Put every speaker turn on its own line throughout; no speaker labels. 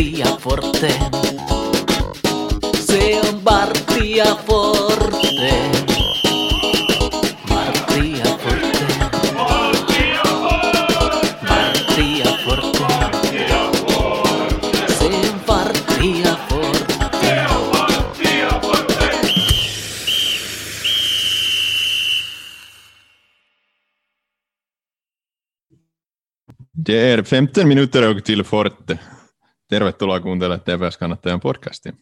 partía fuerte. Se partía fuerte. Det
är 15 minuter och till Forte. Tervetuloa kuuntelemaan TPS-kannattajan podcastia.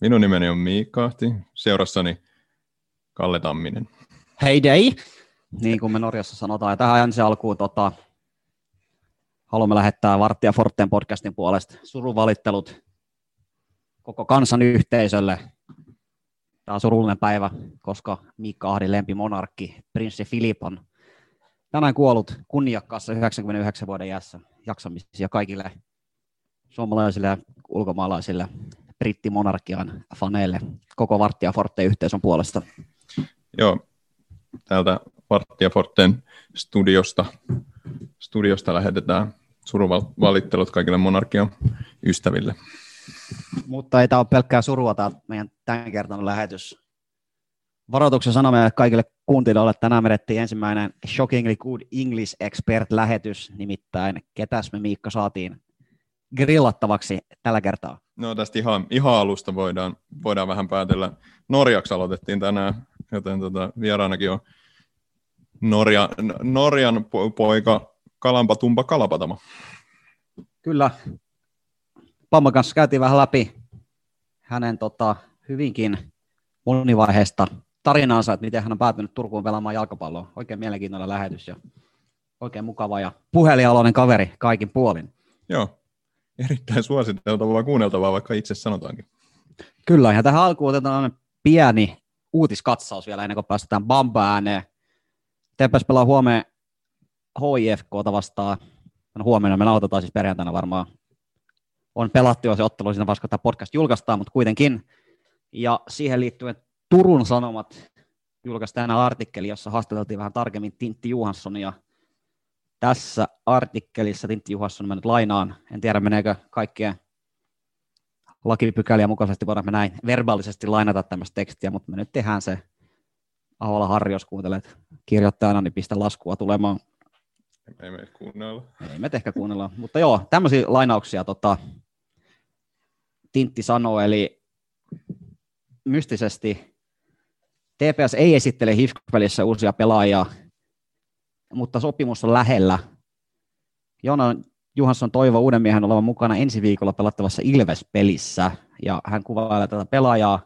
Minun nimeni on Miikka Ahti, seurassani Kalle Tamminen.
Hei dei, niin kuin me Norjassa sanotaan. Ja tähän ensi alkuun tota, haluamme lähettää Varttia Forten podcastin puolesta surunvalittelut koko kansan yhteisölle. Tämä on surullinen päivä, koska Miikka Ahdin lempimonarkki, prinssi Filip on tänään kuollut kunniakkaassa 99 vuoden iässä jaksamisia kaikille suomalaisille ja ulkomaalaisille brittimonarkian faneille koko Varttia Forte yhteisön puolesta.
Joo, täältä Varttia Forten studiosta, studiosta lähetetään suruvalittelut kaikille monarkian ystäville.
Mutta ei tämä ole pelkkää surua tämä meidän tämänkertainen lähetys. Varoituksen sana meille kaikille kuuntelijoille, että tänään vedettiin ensimmäinen Shockingly Good English Expert-lähetys, nimittäin ketäs me Miikka saatiin grillattavaksi tällä kertaa.
No tästä ihan, ihan alusta voidaan, voidaan vähän päätellä. Norjaksi aloitettiin tänään, joten tota, vieraanakin on Norja, Norjan po- poika Kalampa Tumpa Kalapatama.
Kyllä, Pamman kanssa käytiin vähän läpi hänen tota, hyvinkin monivaiheista tarinaansa, että miten hän on päätynyt Turkuun pelaamaan jalkapalloa. Oikein mielenkiintoinen lähetys ja oikein mukava ja puhelialoinen kaveri kaikin puolin.
Joo, erittäin suositeltavaa kuunneltavaa, vaikka itse sanotaankin.
Kyllä, ja tähän alkuun otetaan pieni uutiskatsaus vielä ennen kuin päästetään Bamba ääneen. TPS pelaa huomenna HIFKta vastaan. No huomenna me nauhoitetaan siis perjantaina varmaan. On pelattu jo se ottelu siinä kun tämä podcast julkaistaan, mutta kuitenkin. Ja siihen liittyen Turun Sanomat julkaisi tänään artikkeli, jossa haastateltiin vähän tarkemmin Tintti Juhanssonia. Tässä artikkelissa Tintti Juhansson, mä nyt lainaan, en tiedä meneekö kaikkien lakipykäliä mukaisesti, voidaan me näin verbaalisesti lainata tämmöistä tekstiä, mutta me nyt tehdään se Ahola Harri, jos kuuntelet kirjoittajana, niin pistä laskua tulemaan.
Ei me kuunnella.
Ei me ehkä kuunnella, mutta joo, tämmöisiä lainauksia tota, Tintti sanoo, eli mystisesti TPS ei esittele HIFK-pelissä uusia pelaajia, mutta sopimus on lähellä. Joona Juhansson toivoo uuden miehen olevan mukana ensi viikolla pelattavassa Ilves-pelissä, ja hän kuvailee tätä pelaajaa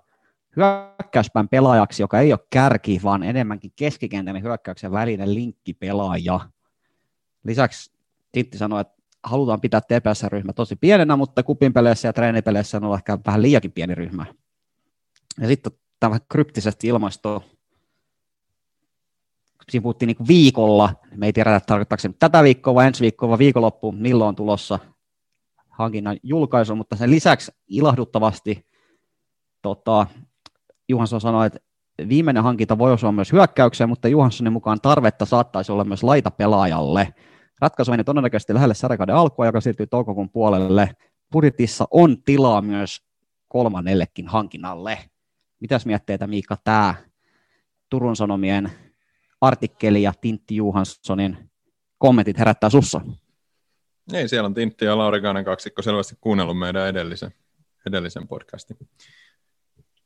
hyökkäyspään pelaajaksi, joka ei ole kärki, vaan enemmänkin keskikentän hyökkäyksen välinen linkkipelaaja. Lisäksi Titti sanoi, että halutaan pitää TPS-ryhmä tosi pienenä, mutta kupin peleissä ja treenipeleissä on ehkä vähän liiakin pieni ryhmä. Ja sitten tämä kryptisesti ilmaisto, siinä puhuttiin niin viikolla, me ei tiedä, tarkoittaako se tätä viikkoa vai ensi viikkoa vai viikonloppu, milloin on tulossa hankinnan julkaisu, mutta sen lisäksi ilahduttavasti tota, Juhansson sanoi, että viimeinen hankinta voi osua myös hyökkäykseen, mutta Juhanssonin mukaan tarvetta saattaisi olla myös laitapelaajalle. Ratkaisu meni todennäköisesti lähelle sarjakauden alkua, joka siirtyy toukokuun puolelle. Budjetissa on tilaa myös kolmannellekin hankinnalle. Mitäs mietteitä Miikka tämä Turun Sanomien artikkeli ja Tintti Juhanssonin kommentit herättää sussa?
Ei, siellä on Tintti ja Laurikainen kaksikko selvästi kuunnellut meidän edellisen, edellisen podcastin.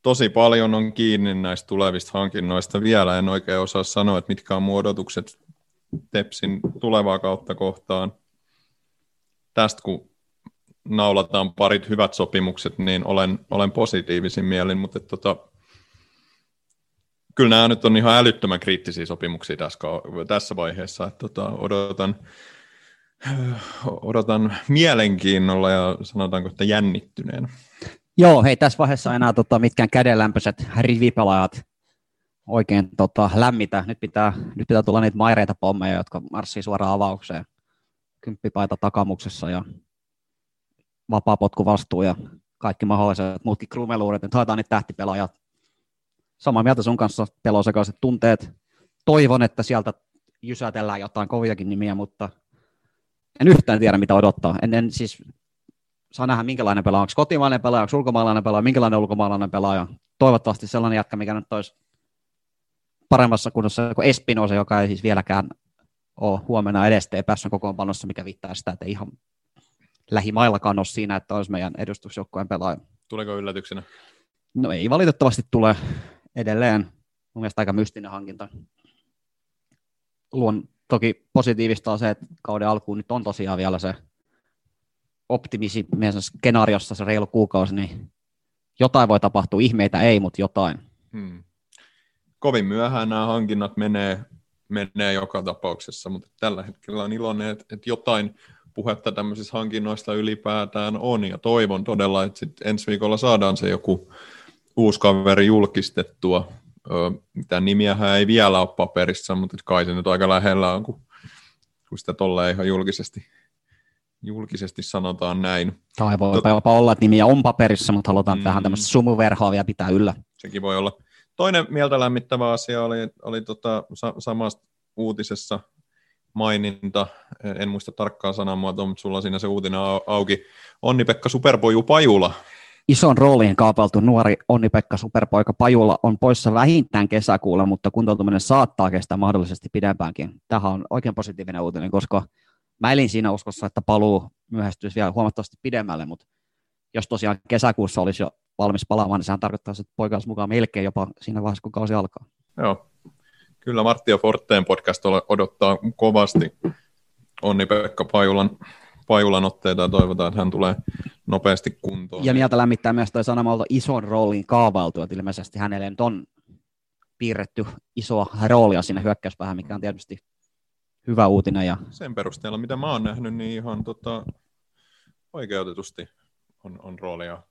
Tosi paljon on kiinni näistä tulevista hankinnoista. Vielä en oikein osaa sanoa, että mitkä on muodotukset Tepsin tulevaa kautta kohtaan. Tästä kun naulataan parit hyvät sopimukset, niin olen, olen positiivisin mielin, mutta tota, kyllä nämä nyt on ihan älyttömän kriittisiä sopimuksia tässä, tässä vaiheessa, että tota, odotan, odotan mielenkiinnolla ja sanotaanko, että jännittyneen.
Joo, hei tässä vaiheessa enää tota, mitkään kädenlämpöiset rivipelaajat oikein tota, lämmitä. Nyt pitää, nyt pitää tulla niitä maireita pommeja, jotka marssii suoraan avaukseen. Kymppipaita takamuksessa ja vapaa potku vastuu ja kaikki mahdolliset muutkin krumeluudet. Nyt haetaan niitä tähtipelaajat. Samaa mieltä sun kanssa pelosekaiset tunteet. Toivon, että sieltä jysätellään jotain koviakin nimiä, mutta en yhtään tiedä, mitä odottaa. En, en siis saa nähdä minkälainen pelaaja, onko kotimainen pelaaja, onko ulkomaalainen pelaaja, minkälainen ulkomaalainen pelaaja. Toivottavasti sellainen jätkä, mikä nyt olisi paremmassa kunnossa kuin Espinosa, joka ei siis vieläkään ole huomenna edestä ei päässyt kokoonpanossa, mikä viittaa sitä, että ihan lähimaillakaan ole siinä, että olisi meidän edustusjoukkueen pelaaja.
Tuleeko yllätyksenä?
No ei valitettavasti tule edelleen. Mun mielestä aika mystinen hankinta. Luon toki positiivista on se, että kauden alkuun nyt on tosiaan vielä se optimisi skenaariossa se reilu kuukausi, niin jotain voi tapahtua, ihmeitä ei, mutta jotain.
Hmm. Kovin myöhään nämä hankinnat menee, menee joka tapauksessa, mutta tällä hetkellä on iloinen, että, että jotain puhetta tämmöisistä hankinnoista ylipäätään on, ja toivon todella, että sit ensi viikolla saadaan se joku uusi kaveri julkistettua. Mitä nimiähän ei vielä ole paperissa, mutta kai se nyt aika lähellä on, kun, kun sitä tolleen ihan julkisesti, julkisesti sanotaan näin.
Tai voi jopa olla, että nimiä on paperissa, mutta halutaan mm. tähän tämmöistä sumuverhoa vielä pitää yllä.
Sekin voi olla. Toinen mieltä lämmittävä asia oli, oli tota, sa- samasta uutisessa maininta, en muista tarkkaa sanamuotoa, mutta sulla on siinä se uutinen auki. Onni-Pekka Superpoju Pajula.
Ison rooliin kaapeltu nuori Onni-Pekka Superpoika Pajula on poissa vähintään kesäkuulla, mutta kuntoutuminen saattaa kestää mahdollisesti pidempäänkin. Tähän on oikein positiivinen uutinen, koska mä elin siinä uskossa, että paluu myöhästyisi vielä huomattavasti pidemmälle, mutta jos tosiaan kesäkuussa olisi jo valmis palaamaan, niin sehän tarkoittaa, että poika olisi mukaan melkein jopa siinä vaiheessa, kun kausi alkaa.
Joo, Kyllä Martti ja Forteen podcast odottaa kovasti Onni-Pekka Pajulan, Pajulan otteita ja toivotaan, että hän tulee nopeasti kuntoon.
Ja mieltä lämmittää myös toi sanomalta ison roolin kaavailtu, että ilmeisesti hänelle nyt on piirretty isoa roolia siinä hyökkäyspäähän, mikä on tietysti hyvä uutinen. Ja...
Sen perusteella, mitä mä oon nähnyt, niin ihan tota, oikeutetusti on, on roolia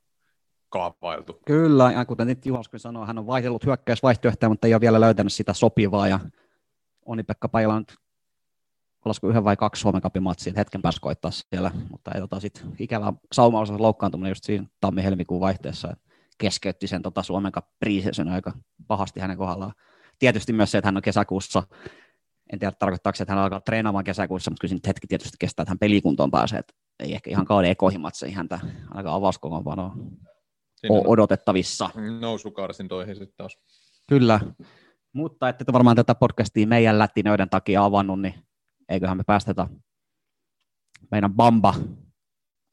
kaavailtu.
Kyllä, ja kuten nyt Juhoskin sanoi, hän on vaihdellut hyökkäysvaihtoehtoja, mutta ei ole vielä löytänyt sitä sopivaa, ja Onni-Pekka Pajala on olisiko yhden vai kaksi Suomen kapimatsia hetken päässä koittaa siellä, mutta ei tota sit ikävä saumaosa loukkaantuminen just siinä tammi-helmikuun vaihteessa, keskeytti sen tota Suomen preseason aika pahasti hänen kohdallaan. Tietysti myös se, että hän on kesäkuussa, en tiedä tarkoittaako se, että hän alkaa treenaamaan kesäkuussa, mutta kyllä nyt hetki tietysti kestää, että hän pelikuntoon pääsee, että ei ehkä ihan kauden ekoihin matseihin häntä ainakaan avauskokoonpanoa Siinä odotettavissa.
Nousukarsintoihin sitten taas.
Kyllä, mutta ette varmaan tätä podcastia meidän lättinöiden takia avannut, niin eiköhän me päästetä meidän Bamba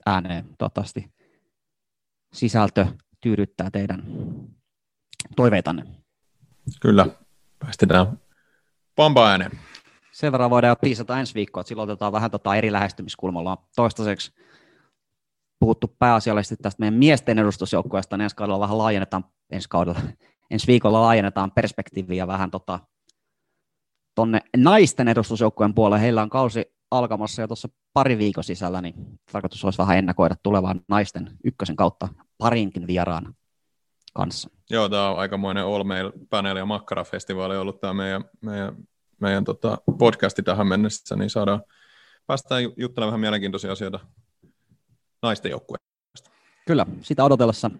ääneen. Toivottavasti sisältö tyydyttää teidän toiveitanne.
Kyllä, päästetään Bamba ääneen.
Sen verran voidaan piisata ensi viikkoa, että silloin otetaan vähän tota eri lähestymiskulmalla. Toistaiseksi puhuttu pääasiallisesti tästä meidän miesten edustusjoukkueesta, niin ensi kaudella vähän laajennetaan, ensi kaudella, ensi viikolla laajennetaan perspektiiviä vähän tota, tonne naisten edustusjoukkueen puolelle. Heillä on kausi alkamassa jo tuossa pari viikon sisällä, niin tarkoitus olisi vähän ennakoida tulevaan naisten ykkösen kautta parinkin vieraan kanssa.
Joo, tämä on aikamoinen All Mail Panel ja Makkara-festivaali ollut tämä meidän, meidän, meidän tota podcasti tähän mennessä, niin saadaan päästään juttelemaan vähän mielenkiintoisia asioita naisten joukkueesta.
Kyllä, sitä odotellessa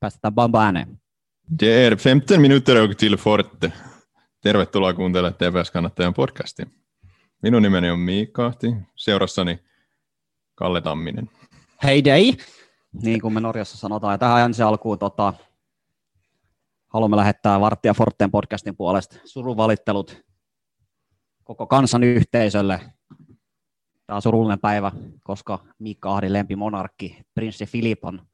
päästetään Bamba ääneen.
Det är 15 minuter och till Forte. Tervetuloa kuuntelemaan TPS-kannattajan podcastia. Minun nimeni on Miikka Ahti, seurassani Kalle Tamminen.
Hei day, niin kuin me Norjassa sanotaan. Ja tähän ensi alkuun tota, haluamme lähettää Varttia Forteen podcastin puolesta suruvalittelut koko kansan yhteisölle Tämä on surullinen päivä, koska Miikka Ahdin lempimonarkki, prinssi Filip on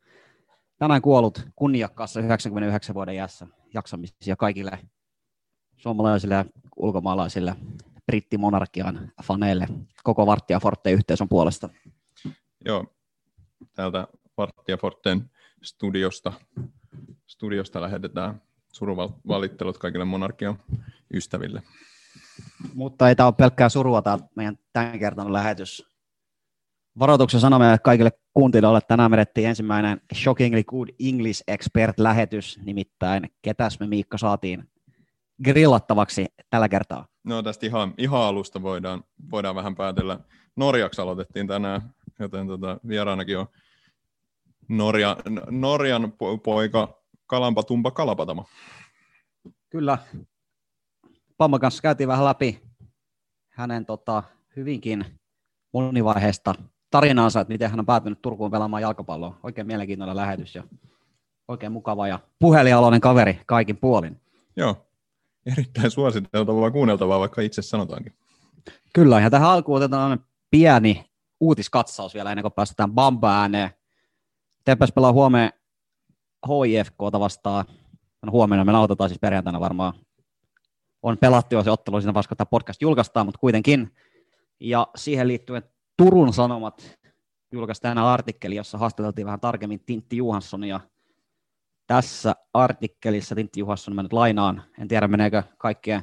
tänään kuollut kunniakkaassa 99 vuoden jäässä jaksamisia kaikille suomalaisille ja ulkomaalaisille brittimonarkian faneille koko Varttia Forte yhteisön puolesta.
Joo, täältä Varttia Forten studiosta, studiosta lähetetään suruvalittelut kaikille monarkian ystäville.
Mutta ei tämä ole pelkkää surua tämä meidän tämänkertainen lähetys. Varoituksen sanominen kaikille kuuntelijoille. Tänään vedettiin ensimmäinen Shockingly Good English Expert-lähetys, nimittäin ketäs me Miikka saatiin grillattavaksi tällä kertaa.
No tästä ihan, ihan alusta voidaan, voidaan vähän päätellä. Norjaksi aloitettiin tänään, joten tota, vieraanakin on Norja, Norjan poika Kalampa Tumpa Kalapatama.
Kyllä, Pamman kanssa käytiin vähän läpi hänen tota, hyvinkin monivaiheista tarinaansa, että miten hän on päätynyt Turkuun pelaamaan jalkapalloa. Oikein mielenkiintoinen lähetys ja oikein mukava ja puhelialoinen kaveri kaikin puolin.
Joo, erittäin suositeltavaa kuunneltavaa, vaikka itse sanotaankin.
Kyllä, ja tähän alkuun otetaan pieni uutiskatsaus vielä ennen kuin päästetään Bamba ääneen. Teppäs pelaa huomenna HIFKta vastaan. No, huomenna me nautetaan siis perjantaina varmaan. On pelattu jo se ottelu, siinä vasta tämä podcast julkaistaan, mutta kuitenkin. Ja siihen liittyen Turun Sanomat julkaisi tänään artikkeli, jossa haastateltiin vähän tarkemmin Tintti Johanssonia. Tässä artikkelissa Tintti Johansson, mä nyt lainaan, en tiedä meneekö kaikkien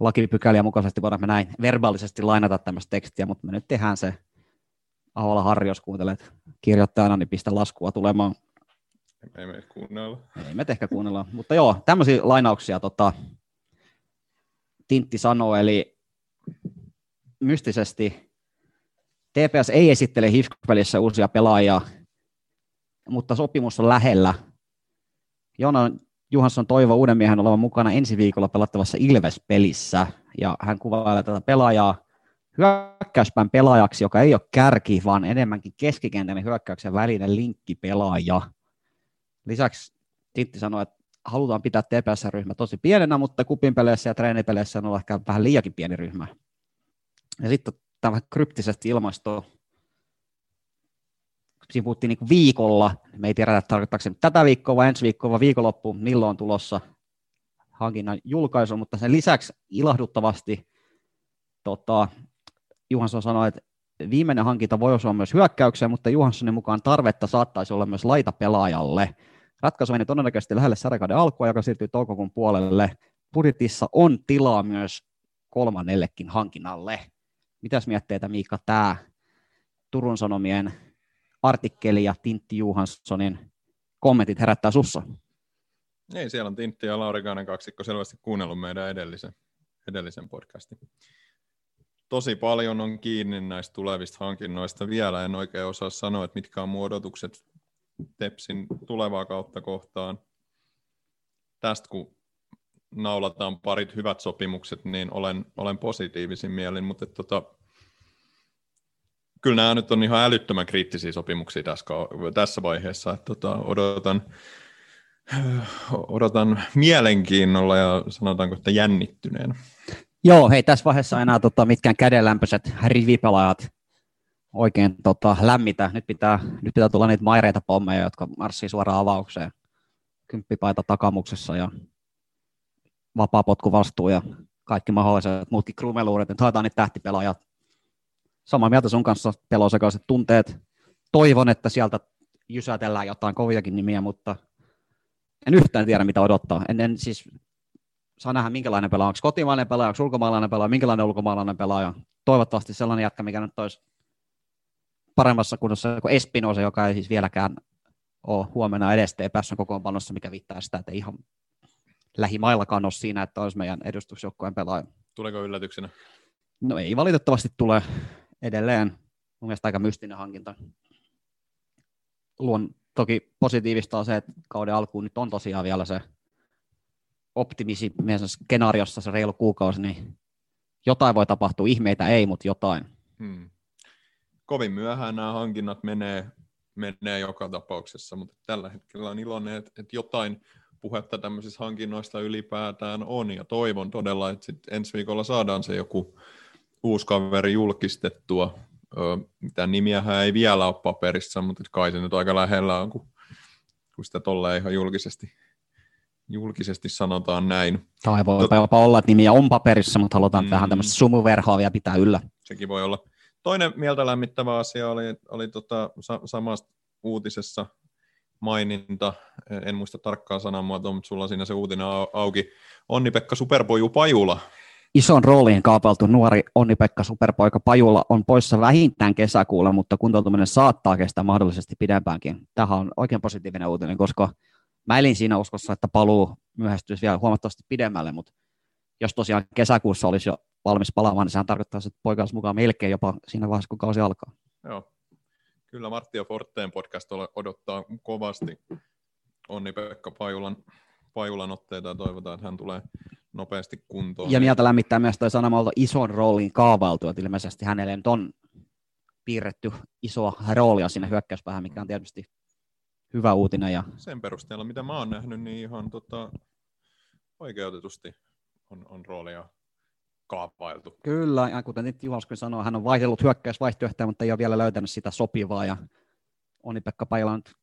lakipykäliä mukaisesti, voidaan me näin verbaalisesti lainata tämmöistä tekstiä, mutta me nyt tehdään se Aholla Harri, jos kuuntelet kirjoittajana, niin pistä laskua tulemaan.
Ei me kuunnella.
Ei me ehkä kuunnella, mutta joo, tämmöisiä lainauksia tota, Tintti sanoo, eli mystisesti TPS ei esittele HIFK-pelissä uusia pelaajia, mutta sopimus on lähellä. Joona Juhansson toivoo uuden miehen olevan mukana ensi viikolla pelattavassa Ilves-pelissä, ja hän kuvailee tätä pelaajaa hyökkäyspään pelaajaksi, joka ei ole kärki, vaan enemmänkin keskikentän hyökkäyksen välinen linkkipelaaja. Lisäksi Tintti sanoi, että halutaan pitää TPS-ryhmä tosi pienenä, mutta kupinpeleissä ja treenipeleissä on ehkä vähän liiakin pieni ryhmä. Ja sitten tämä kryptisesti ilmasto, siinä puhuttiin niin viikolla, me ei tiedetä tarkoittaako se tätä viikkoa vai ensi viikkoa vai viikonloppu, milloin on tulossa hankinnan julkaisu, mutta sen lisäksi ilahduttavasti tota, Juhansson sanoi, että viimeinen hankinta voi osua myös hyökkäykseen, mutta Juhanssonin mukaan tarvetta saattaisi olla myös laitapelaajalle. Ratkaisu meni todennäköisesti lähelle sarjakauden alkua, joka siirtyy toukokuun puolelle. Budjetissa on tilaa myös kolmannellekin hankinnalle. Mitäs mietteitä Miikka tämä Turun Sanomien artikkeli ja Tintti Juhanssonin kommentit herättää sussa?
Ei, siellä on Tintti ja Laurikainen kaksikko selvästi kuunnellut meidän edellisen, edellisen podcastin. Tosi paljon on kiinni näistä tulevista hankinnoista. Vielä en oikein osaa sanoa, että mitkä on muodotukset Tepsin tulevaa kautta kohtaan. Tästä kun naulataan parit hyvät sopimukset, niin olen, olen positiivisin mielin, mutta tota, kyllä nämä nyt on ihan älyttömän kriittisiä sopimuksia tässä, tässä vaiheessa. Että tota, odotan, odotan mielenkiinnolla ja sanotaanko, että jännittyneen.
Joo, hei tässä vaiheessa enää tota, mitkään kädenlämpöiset rivipelaajat oikein tota, lämmitä. Nyt pitää, nyt pitää tulla niitä maireita pommeja, jotka marssii suoraan avaukseen. Kymppipaita takamuksessa ja vapaapotku vastuu ja kaikki mahdolliset muutkin krumeluudet. Nyt haetaan niitä tähtipelaajat. Samaa mieltä sun kanssa pelosekaiset tunteet. Toivon, että sieltä jysätellään jotain koviakin nimiä, mutta en yhtään tiedä, mitä odottaa. En, en siis saa nähdä, minkälainen pelaaja, onko kotimainen pelaaja, onko ulkomaalainen pelaaja, minkälainen ulkomaalainen pelaaja. Toivottavasti sellainen jätkä, mikä nyt olisi paremmassa kunnossa kuin Espinosa, joka ei siis vieläkään ole huomenna edes TPSn kokoonpanossa, mikä viittaa sitä, että ei ihan lähimaillakaan ole siinä, että olisi meidän edustusjoukkojen pelaaja.
Tuleeko yllätyksenä?
No ei valitettavasti tule edelleen. Mun mielestä aika mystinen hankinta. Luon toki positiivista on se, että kauden alkuun nyt on tosiaan vielä se optimisi skenaariossa se reilu kuukausi, niin jotain voi tapahtua, ihmeitä ei, mutta jotain. Hmm.
Kovin myöhään nämä hankinnat menee, menee joka tapauksessa, mutta tällä hetkellä on iloinen, että, että jotain puhetta tämmöisistä hankinnoista ylipäätään on, ja toivon todella, että sit ensi viikolla saadaan se joku uusi kaveri julkistettua. Mitä nimiähän ei vielä ole paperissa, mutta kai se nyt aika lähellä on, kun, kun sitä tolleen ihan julkisesti julkisesti sanotaan näin.
Tai voi Tot... jopa olla, että nimiä on paperissa, mutta halutaan mm. vähän tämmöistä sumuverhoa vielä pitää yllä.
Sekin voi olla. Toinen mieltä lämmittävä asia oli, oli tota, sa- samasta uutisessa maininta, en muista tarkkaa sanamuotoa, mutta sulla on siinä se uutinen auki. Onni-Pekka Superpoju Pajula.
Ison rooliin kaapeltu nuori Onni-Pekka Superpoika Pajula on poissa vähintään kesäkuulla, mutta kuntoutuminen saattaa kestää mahdollisesti pidempäänkin. Tähän on oikein positiivinen uutinen, koska mä elin siinä uskossa, että paluu myöhästyisi vielä huomattavasti pidemmälle, mutta jos tosiaan kesäkuussa olisi jo valmis palaamaan, niin sehän tarkoittaa, että poika olisi mukaan melkein jopa siinä vaiheessa, kun kausi alkaa.
Joo. Kyllä Martti ja Forteen podcast odottaa kovasti Onni-Pekka Pajulan, Pajulan otteita ja toivotaan, että hän tulee nopeasti kuntoon.
Ja mieltä lämmittää myös toi sanamalta ison roolin kaavailtu, että ilmeisesti hänelle nyt on piirretty isoa roolia sinne hyökkäyspäähän, mikä on tietysti hyvä uutinen. Ja...
Sen perusteella, mitä mä oon nähnyt, niin ihan tota, oikeutetusti on, on roolia kaavailtu.
Kyllä, ja kuten nyt Juhanskin sanoi, hän on vaihdellut hyökkäysvaihtoehtoja, mutta ei ole vielä löytänyt sitä sopivaa. Ja Onni-Pekka Pajala on nyt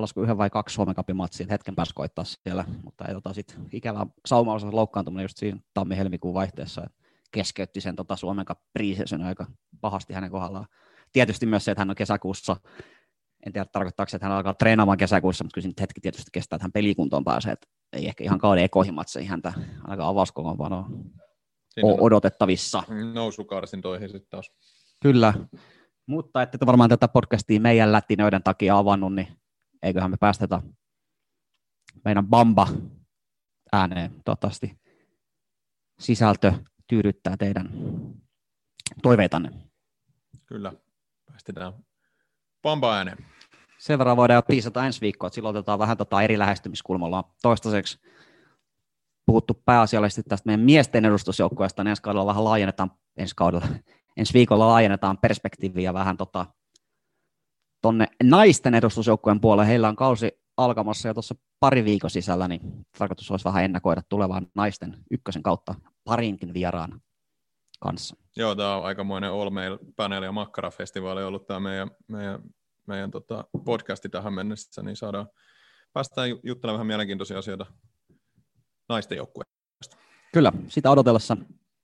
olisiko yhden vai kaksi Suomen Cupin matsia, hetken pääsi koittaa siellä, mutta ei tota sit ikävä saumaosa loukkaantuminen just siinä tammi-helmikuun vaihteessa, keskeytti sen tota Suomen Cup aika pahasti hänen kohdallaan. Tietysti myös se, että hän on kesäkuussa, en tiedä tarkoittaako että hän alkaa treenaamaan kesäkuussa, mutta kyllä hetki tietysti kestää, että hän pelikuntoon pääsee, että ei ehkä ihan kauden ekoihin matseihin häntä ainakaan avauskokoonpanoa odotettavissa.
Nousukarsintoihin sitten taas.
Kyllä, mutta että varmaan tätä podcastia meidän lättinöiden takia avannut, niin eiköhän me päästetä meidän Bamba ääneen. Toivottavasti sisältö tyydyttää teidän toiveitanne.
Kyllä, päästetään Bamba ääneen.
Sen verran voidaan jo tiisata ensi viikkoa, että silloin otetaan vähän tota eri lähestymiskulmalla. Toistaiseksi puhuttu pääasiallisesti tästä meidän miesten edustusjoukkueesta, niin ensi kaudella vähän laajennetaan, ensi kaudella, ensi viikolla laajennetaan perspektiiviä vähän tota, tonne naisten edustusjoukkueen puolelle. Heillä on kausi alkamassa jo tuossa pari viikon sisällä, niin tarkoitus olisi vähän ennakoida tulevaan naisten ykkösen kautta parinkin vieraan kanssa.
Joo, tämä on aikamoinen All Mail Panel ja Makkara-festivaali ollut tämä meidän, meidän, meidän tota podcasti tähän mennessä, niin saadaan päästään juttelemaan vähän mielenkiintoisia asioita naisten joukkueesta.
Kyllä, sitä odotellessa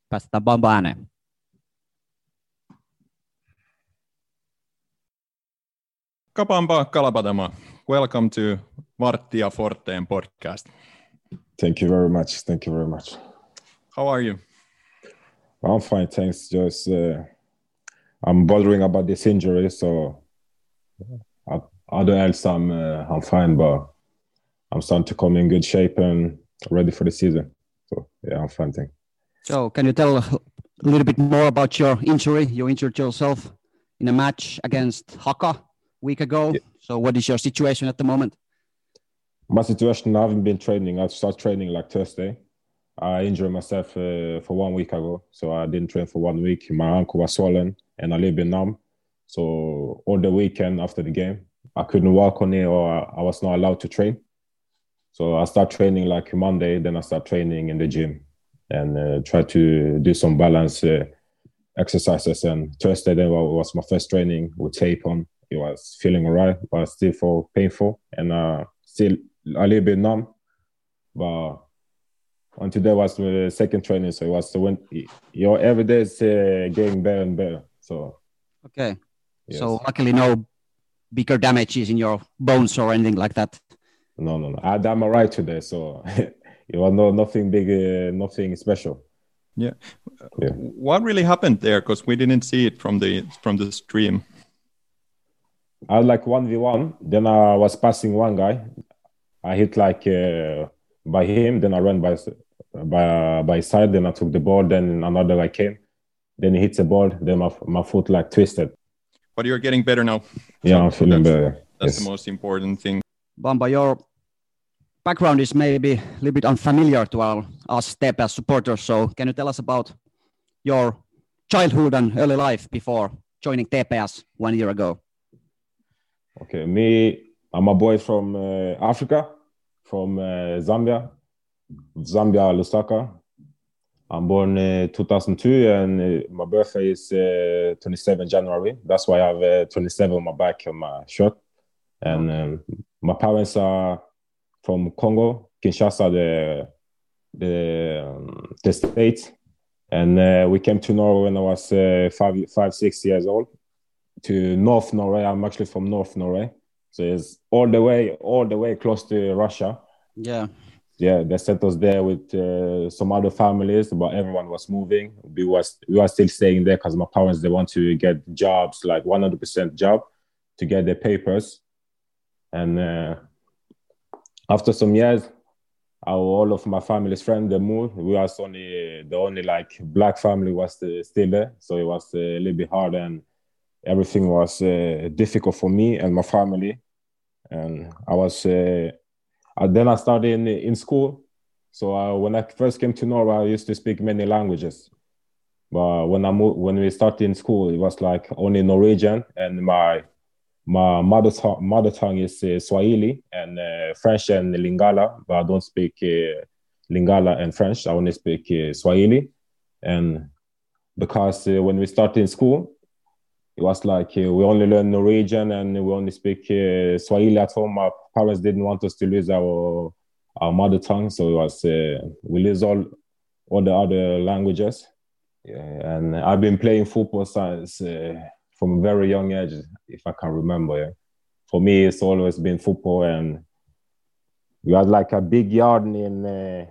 päästetään Bamba ääneen.
Kabamba Kalabatama, welcome to Varttia Forteen podcast.
Thank you very much. Thank you very much.
How are you?
I'm fine, thanks. Just uh, I'm bothering about this injury, so other else I'm uh, I'm fine, but I'm starting to come in good shape and ready for the season. So yeah, I'm fine. Thank.
So can you tell a little bit more about your injury? You injured yourself in a match against Haka week ago. Yeah. So what is your situation at the moment?
My situation, I haven't been training. I started training like Thursday. I injured myself uh, for one week ago, so I didn't train for one week. My ankle was swollen and a little bit numb. So all the weekend after the game, I couldn't walk on it or I was not allowed to train. So I start training like Monday, then I start training in the gym and uh, try to do some balance uh, exercises. And Thursday then was my first training with tape on it was feeling alright, but still for painful and uh, still a little bit numb. But on today was the second training, so it was the when your every day is uh, getting better and better. So
okay, yes. so luckily no bigger damages in your bones or anything like that.
No, no, no. I, I'm alright today, so it was no nothing big, uh, nothing special.
Yeah. yeah. What really happened there? Because we didn't see it from the from the stream.
I was like 1v1. Then I was passing one guy. I hit like uh, by him. Then I ran by by by side. Then I took the ball. Then another guy came. Then he hits the ball. Then my, my foot like twisted.
But you're getting better now.
Yeah, so I'm feeling
that's,
better.
That's yes. the most important thing.
Bamba, your background is maybe a little bit unfamiliar to our us TPS supporters. So can you tell us about your childhood and early life before joining TPS one year ago?
Okay, me, I'm a boy from uh, Africa, from uh, Zambia, Zambia, Lusaka. I'm born uh, 2002 and uh, my birthday is uh, 27 January. That's why I have uh, 27 on my back on my shirt. And um, my parents are from Congo, Kinshasa, the the, um, the state. And we came to Norway when I was five, five, six years old to North Norway. I'm actually from North Norway, so it's all the way, all the way close to Russia.
Yeah,
yeah. They sent us there with uh, some other families, but everyone was moving. We was we were still staying there because my parents they want to get jobs, like 100% job, to get their papers, and uh, after some years. Our, all of my family's friends they moved. We was only the only like black family was still there, so it was a little bit hard and everything was uh, difficult for me and my family. And I was, uh, then I started in, in school. So uh, when I first came to Norway, I used to speak many languages. But when I moved, when we started in school, it was like only Norwegian, and my my mother tongue, mother tongue is uh, Swahili and uh, French and Lingala, but I don't speak uh, Lingala and French. I only speak Swahili, and because when we started in school, it was like uh, we only learn Norwegian and we only speak uh, Swahili at home. Our parents didn't want us to lose our our mother tongue, so it was uh, we lose all all the other languages. Yeah, and I've been playing football since uh, from a very young age, if I can remember. Yeah. For me, it's always been football, and we had like a big yard in uh,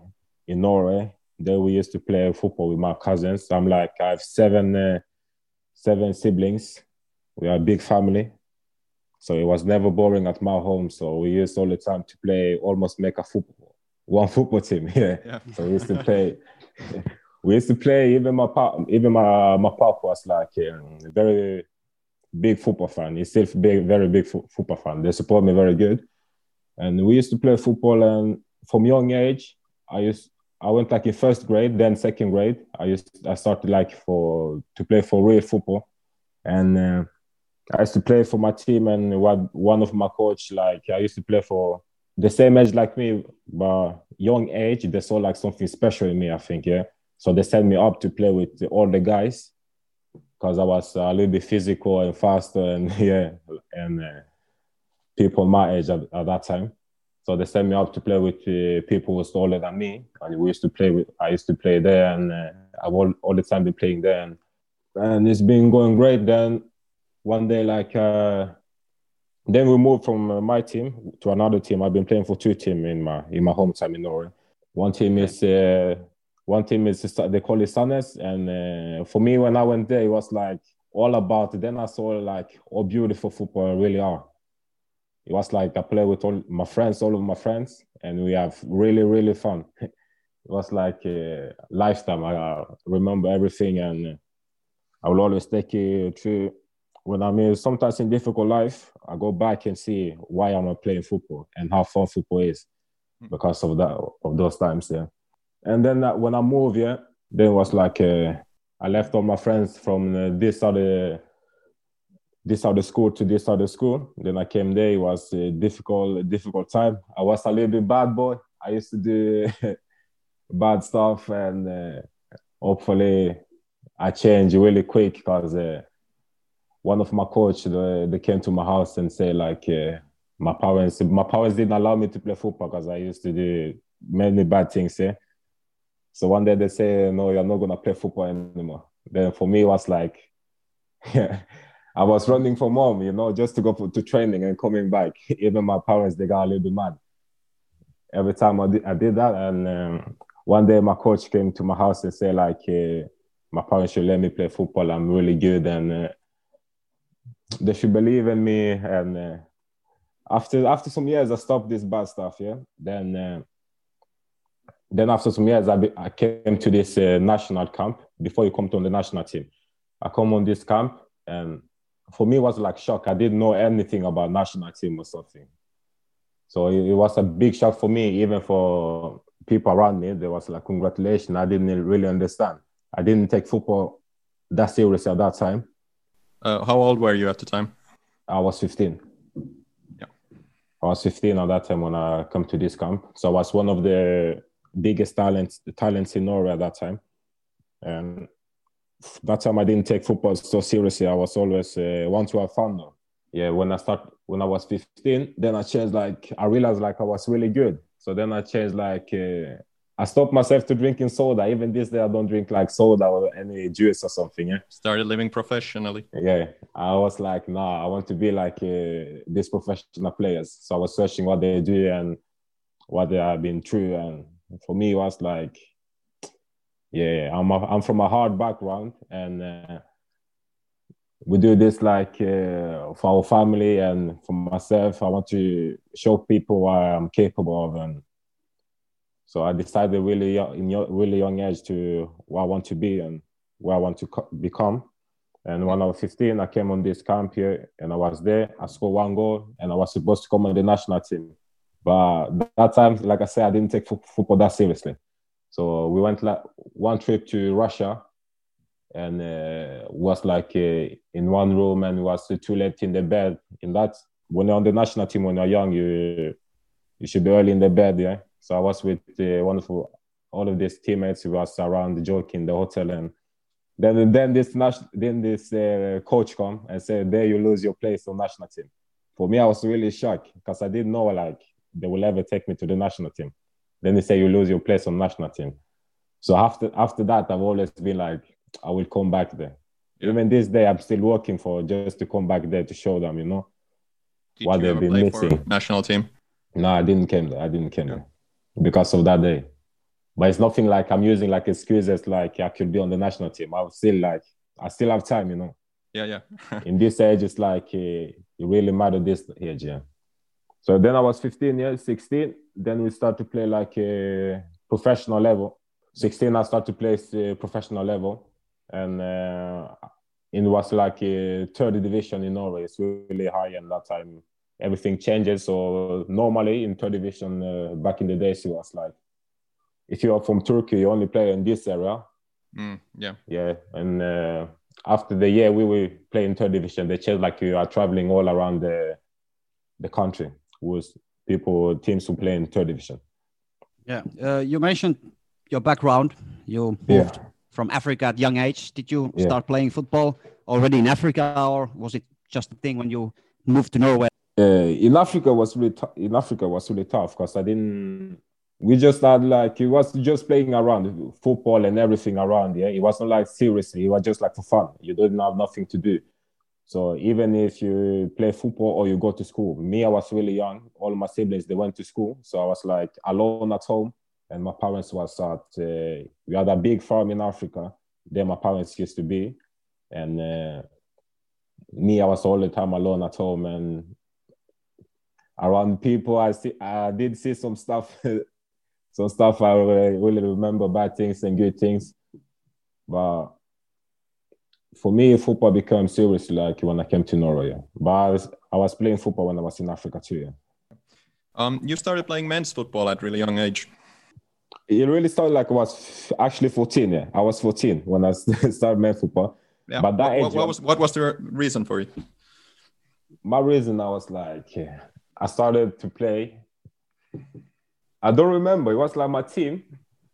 in Norway. There we used to play football with my cousins. I'm like I have seven uh, seven siblings. We are a big family, so it was never boring at my home. So we used all the time to play, almost make a football one football team. Yeah.
Yeah.
So we used to play. we used to play. Even my pop, even my my pop was like um, a very big football fan. He's still big, very big fo- football fan. They support me very good, and we used to play football. And from young age, I used I went like in first grade, then second grade. I used I started like for to play for real football, and uh, I used to play for my team. And one one of my coach like I used to play for the same age like me, but young age. They saw like something special in me. I think yeah. So they sent me up to play with all the guys because I was a little bit physical and faster and yeah, and uh, people my age at, at that time. So they sent me up to play with uh, people who was older than me, and we used to play with. I used to play there, and uh, I've all, all the time been playing there, and, and it's been going great. Then one day, like, uh, then we moved from uh, my team to another team. I've been playing for two teams in my in my hometown in Norway. One team is uh, one team is they call it Sandnes, and uh, for me when I went there, it was like all about. It. Then I saw like how beautiful football really are. It was like I play with all my friends, all of my friends, and we have really really fun. it was like a lifetime. I uh, remember everything, and I will always take it through. When I'm in, sometimes in difficult life, I go back and see why I'm not playing football and how fun football is because of that of those times. Yeah. And then uh, when I moved, yeah, then it was like uh, I left all my friends from uh, this other this other school to this other school. Then I came there. It was a difficult, difficult time. I was a little bit bad boy. I used to do bad stuff, and uh, hopefully I changed really quick because uh, one of my coach they, they came to my house and say like uh, my parents my parents didn't allow me to play football because I used to do many bad things. Yeah. So one day they say, no, you're not gonna play football anymore. Then for me, it was like, yeah, I was running from home, you know, just to go to training and coming back. Even my parents, they got a little bit mad. Every time I did, I did that, and um, one day my coach came to my house and said, like, uh, my parents should let me play football. I'm really good, and uh, they should believe in me. And uh, after after some years, I stopped this bad stuff. Yeah, then uh, then after some years, I, be, I came to this uh, national camp. Before you come to the national team, I come on this camp, and for me, it was like shock. I didn't know anything about national team or something. So it, it was a big shock for me, even for people around me. There was like congratulations. I didn't really understand. I didn't take football that seriously at that time.
Uh, how old were you at the time?
I was 15.
Yeah.
I was 15 at that time when I come to this camp. So I was one of the biggest talents talents in Norway at that time. And that time I didn't take football so seriously. I was always uh, want to have fun though. Yeah, when I start when I was 15, then I changed like I realized like I was really good. So then I changed like uh, I stopped myself to drinking soda. Even this day I don't drink like soda or any juice or something. Yeah.
Started living professionally.
Yeah, I was like, nah, I want to be like uh, these professional players. So I was searching what they do and what they have been through, and for me, it was like, yeah, I'm a, I'm from a hard background, and uh, we do this like uh, for our family and for myself. I want to show people what I'm capable of, and so I decided really in your, really young age to what I want to be and where I want to co- become. And when I was 15, I came on this camp here and I was there. I scored one goal and I was supposed to come on the national team. But that time, like I said, I didn't take fo- football that seriously. So we went like one trip to Russia and uh, was like uh, in one room and was too late in the bed. In that, when you're on the national team, when you're young, you you should be early in the bed, yeah. So I was with uh, of all of these teammates who was around joking the hotel, and then then this then this uh, coach come and said, "There you lose your place on national team." For me, I was really shocked because I didn't know like they will ever take me to the national team. Then they say you lose your place on national team. So after after that, I've always been like, I will come back there.
Yeah.
Even this day, I'm still working for just to come back there to show them, you know.
Did
What
you
they've been
play
missing.
national team?
No, I didn't came there. I didn't came there because of that day. But it's nothing like I'm using like excuses like I could be on the national team. I was still like I still have time, you know.
Yeah, yeah.
In this age, it's like uh, it really matter this age, yeah. So then I was 15 years, 16. Then we start to play like a professional level. 16, I start to play uh, professional level, and uh, it was like a third division in Norway. It's really high, and that time everything changes. So normally in third division uh, back in the days, it was like if you are from Turkey, you only play in this area.
Mm, yeah.
Yeah, and uh, after the year we were playing third division, they changed like you are traveling all around the the country with people teams who play in third division.
Yeah. Uh, you mentioned your background. You
Yeah.
moved from Africa at young age. Did you
Yeah.
start playing football already in Africa, or was it just a thing when you moved to Norway?
uh, in Africa was really in Africa was really tough because I didn't. We just had like it was just playing around football and everything around. Yeah, it wasn't like seriously. It was just like for fun. You didn't have nothing to do. So even if you play football or you go to school, me I was really young. All my siblings they went to school, so I was like alone at home, and my parents was at. Uh, we had a big farm in Africa. There my parents used to be, and uh, me I was all the time alone at home and around people. I see, I did see some stuff, some stuff. I really remember bad things and good things, but for me, football became serious like when I came to Norway. yeah. But I was, I was playing football when I was in Africa too. Yeah.
Um, you started playing men's football at really young age.
It really started like I was actually 14. Yeah, I was 14 when I started men's football.
Yeah.
But that
what,
age,
what, what was what was the reason for it?
my reason I was like, yeah, I started to play. I don't remember. It was like my team.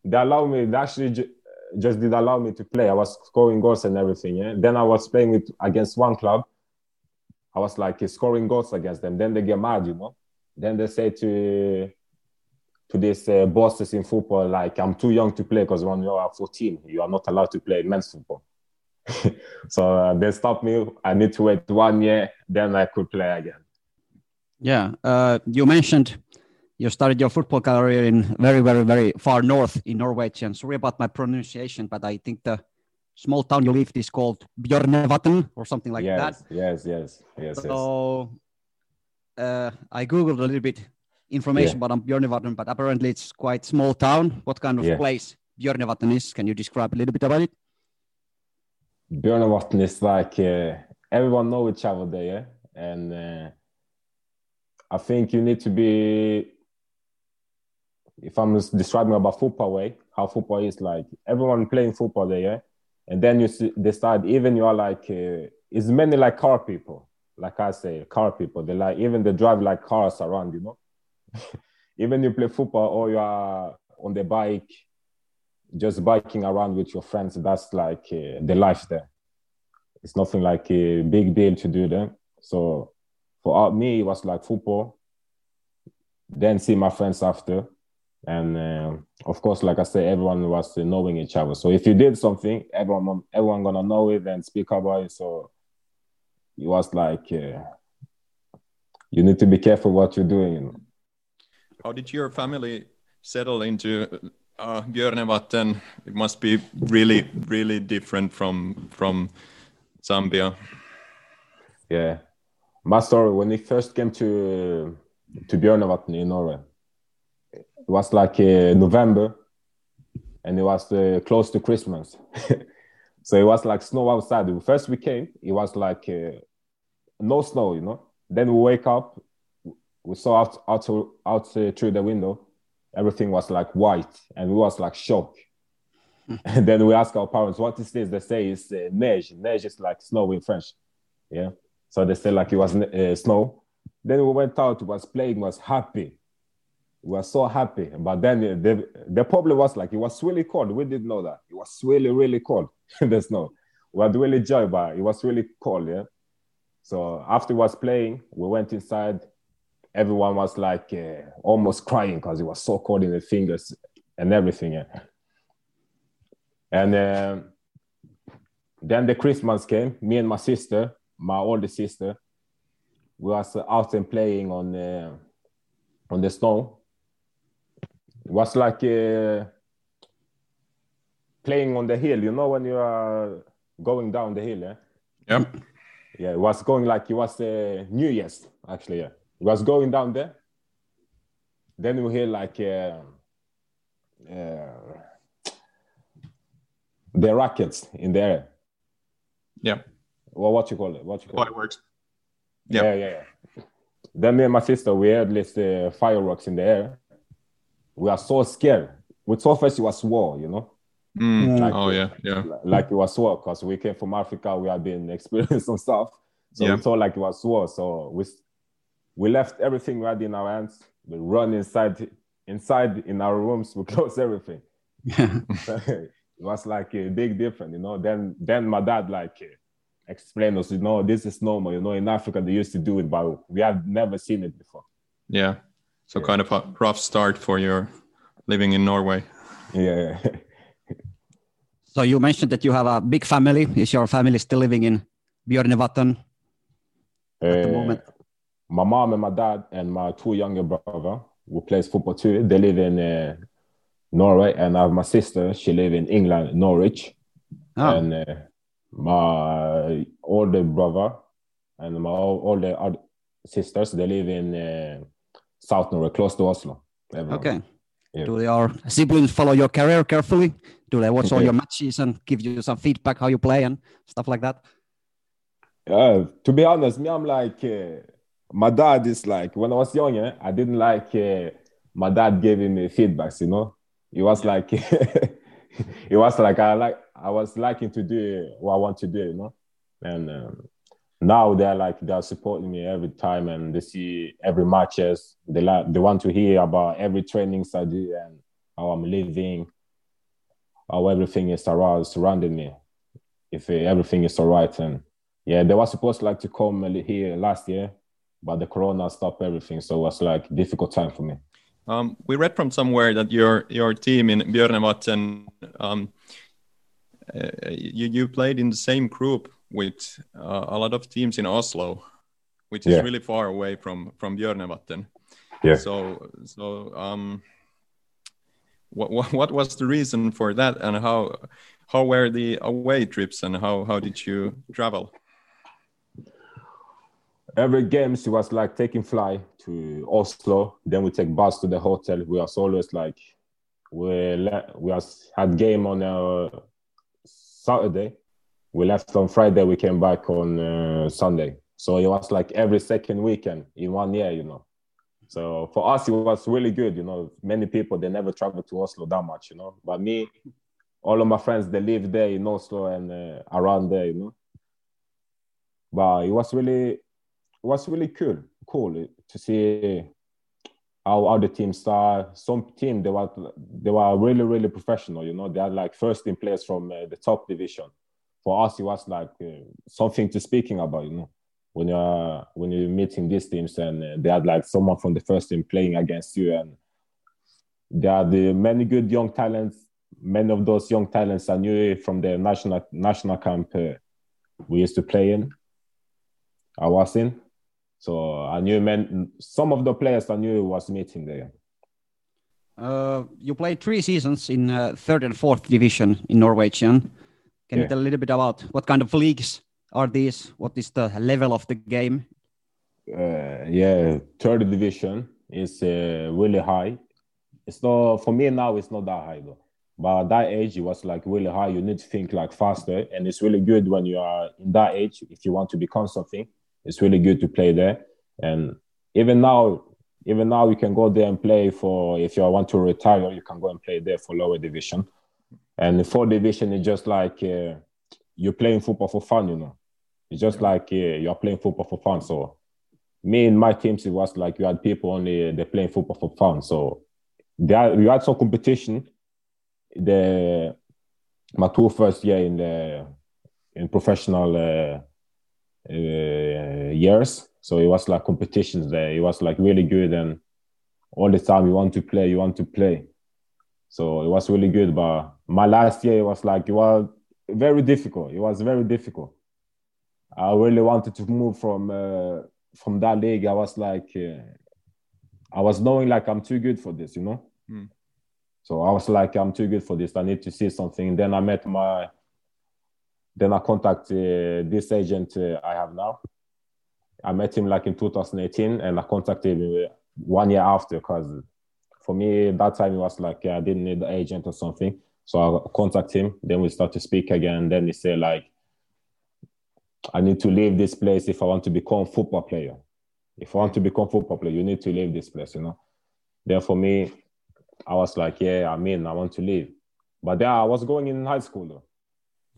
They allowed me. They actually just did allow me to play. I was scoring goals and everything. Yeah. Then I was playing with against one club. I was like scoring goals against them. Then they get mad, you know. Then they say to to these uh, bosses in football, like I'm too young to play because when you are 14, you are not allowed to play men's football. so uh, they stopped me. I need to wait one year, then I could play again.
Yeah. Uh, you mentioned you started your football career in very, very, very far north in Norwegian. Sorry about my pronunciation, but I think the small town you lived is called Bjørnevatn or something like that.
yes, yes, yes, yes, yes.
So uh, I googled a little bit information
Yeah.
about Bjørnevatn, but apparently it's quite small town. What kind of
Yeah.
place Bjørnevatn is? Can you describe a little bit about it?
Bjørnevatn is like uh, everyone know each other there, and uh, I think you need to be. If I'm describing about football way, how football is like, everyone playing football there, yeah, and then you see they start. Even you are like, uh, it's many like car people, like I say, car people. They like even they drive like cars around, you know. even you play football or you are on the bike, just biking around with your friends. That's like uh, the life there it's nothing like a big deal to do that. So for uh, me, it was like football. Then see my friends after, and uh, of course, like I said, everyone was uh, knowing each other. So if you did something, everyone everyone gonna know it and speak about it. So it was like uh, you need to be careful what you're doing. You know?
How did your family settle into uh, Bjørnevatn? It must be really, really different from from Zambia.
Yeah, my story when it first came to to Bjørnevatn in Norway, it was like uh, November, and it was uh, close to Christmas, so it was like snow outside. First we came, it was like uh, no snow, you know. Then we wake up, we saw out out out uh, through the window, everything was like white, and we was like shocked. and then we ask our parents, what is this? Is. They say it's uh, neige. Neige is like snow in French. Yeah. So they say like it was uh, snow. Then we went out, was playing, was happy. We were so happy. But then the, the problem was like it was really cold. We didn't know that. It was really, really cold. the snow. We had really joy, but it was really cold, yeah. So after was playing, we went inside. Everyone was like uh, almost crying because it was so cold in the fingers and everything. Yeah. And um, then the Christmas came. Me and my sister, my older sister, we was out and playing on uh, on the snow. It was like uh, playing on the hill. You know when you are going down the hill, yeah.
Yep.
Yeah, it was going like it was uh, New Year's actually. Yeah, it was going down there. Then we hear like uh, uh, the rockets in the air.
Yeah.
Well, what you call it? What you call it?
Fireworks.
Yeah,
Yeah.
yeah, yeah. Then me and my sister, we had this uh, fireworks in the air. We are so scared. We thought first it was war, you know,
Mm.
Like-
Oh yeah, yeah.
like it was war because we came from Africa. We had been experiencing some stuff, so
Yeah.
we thought like it was war. So we we left everything we had in our hands. We run inside inside in our rooms. We close everything. Yeah. it was like a big difference, you know. Then then my dad like uh, explained us, you know, this is normal. You know, in Africa they used to do it, but we have never seen it before.
Yeah. So
Yeah.
kind of a rough start for your living in Norway.
Yeah.
So you mentioned that you have a big family. Is your family still living in Bjørnevatn? the
Uh,
moment.
My mom and my dad and my two younger brother who plays football too. They live in uh, Norway, and I have my sister. She live in England, Norwich,
Ah,
and uh, my older brother and my o- older other sisters. They live in uh, South Norway, close to Oslo. Everyone.
okay.
Yeah.
Do your siblings follow your career carefully? Do they watch all your matches and give you some feedback how you play and stuff like that?
Uh, to be honest, me, I'm like, uh, my dad is like, when I was younger, I didn't like uh, my dad giving me feedbacks, you know? It was like, it was like, I like, I was liking to do what I want to do, you know? And um, now they're like, they're supporting me every time and they see every matches. They like, they want to hear about every trainings I do and how I'm living, how everything is around, surrounding me. If everything is all right and yeah, they were supposed like to come here last year, but the corona stopped everything, so it was like difficult time for me.
Um, we read from somewhere that your your team in Bjørnevatn, um, uh, you you played in the same group with uh, a lot of teams in Oslo, which is
Yeah.
really far away from from Bjørnevatn.
Yeah.
So so um, what, what what was the reason for that, and how how were the away trips, and how how did you travel?
Every games it was like taking fly to Oslo, then we take bus to the hotel. We was always like we we was had game on uh, Saturday. We left on Friday. We came back on uh, Sunday. So it was like every second weekend in one year, you know. So for us, it was really good. You know, many people they never travel to Oslo that much, you know. But me, all of my friends they live there in Oslo and uh, around there, you know. But it was really, it was really cool, cool to see how, the teams are. Some team they were they were really really professional. You know, they had like first team players from uh, the top division. For us, it was like uh, something to speaking about. You know, when you're when you're meeting these teams and uh, they had like someone from the first team playing against you, and there are the many good young talents. Many of those young talents I knew from the national national camp uh, we used to play in. I was in, so I knew men. Some of the players I knew was meeting there.
Uh, you played three seasons in uh, third and fourth division in Norwegian. Can you tell a little bit about what kind of leagues are these? What is the level of the game?
uh, yeah, third division is uh, really high. It's not for me now. It's not that high though. But at that age, it was like really high. You need to think like faster, and it's really good when you are in that age. If you want to become something, it's really good to play there. And even now, even now, you can go there and play for. If you want to retire, you can go and play there for lower division. And the fourth division is just like uh, you're playing football for fun, you know. It's just like uh, you're playing football for fun. So me and my teams, it was like you had people only they're playing football for fun. So there you had some competition. The my two first year in the in professional uh, uh, years. So it was like competitions there. It was like really good, and all the time you want to play, you want to play. So it was really good. But my last year, it was like it was very difficult. It was very difficult. I really wanted to move from uh, from that league. I was like, uh, I was knowing like I'm too good for this, you know.
Mm.
So I was like, I'm too good for this. I need to see something. Then I met my, then I contacted uh, this agent uh, I have now. I met him like in 2018, and I contacted him uh, one year after because for me that time it was like yeah, I didn't need the agent or something. So I contact him. Then we start to speak again. Then he say like, I need to leave this place if I want to become football player. If I want to become football player, you need to leave this place, you know. Then for me, I was like, yeah, I mean, I want to leave. But then I was going in high school though.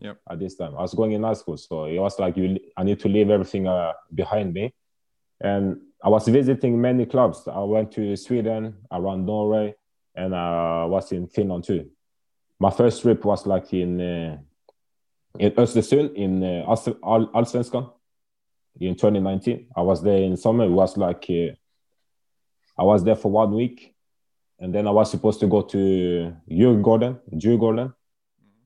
Yep.
At this time, I was going in high school, so it was like you. I need to leave everything uh, behind me, and I was visiting many clubs. I went to Sweden, around Norway, and I was in Finland too. My first trip was like in uh, in Östersund in uh, All- Allsvenskan in 2019. I was there in summer. It was like uh, I was there for one week, and then I was supposed to go to Djurgården, Djurgården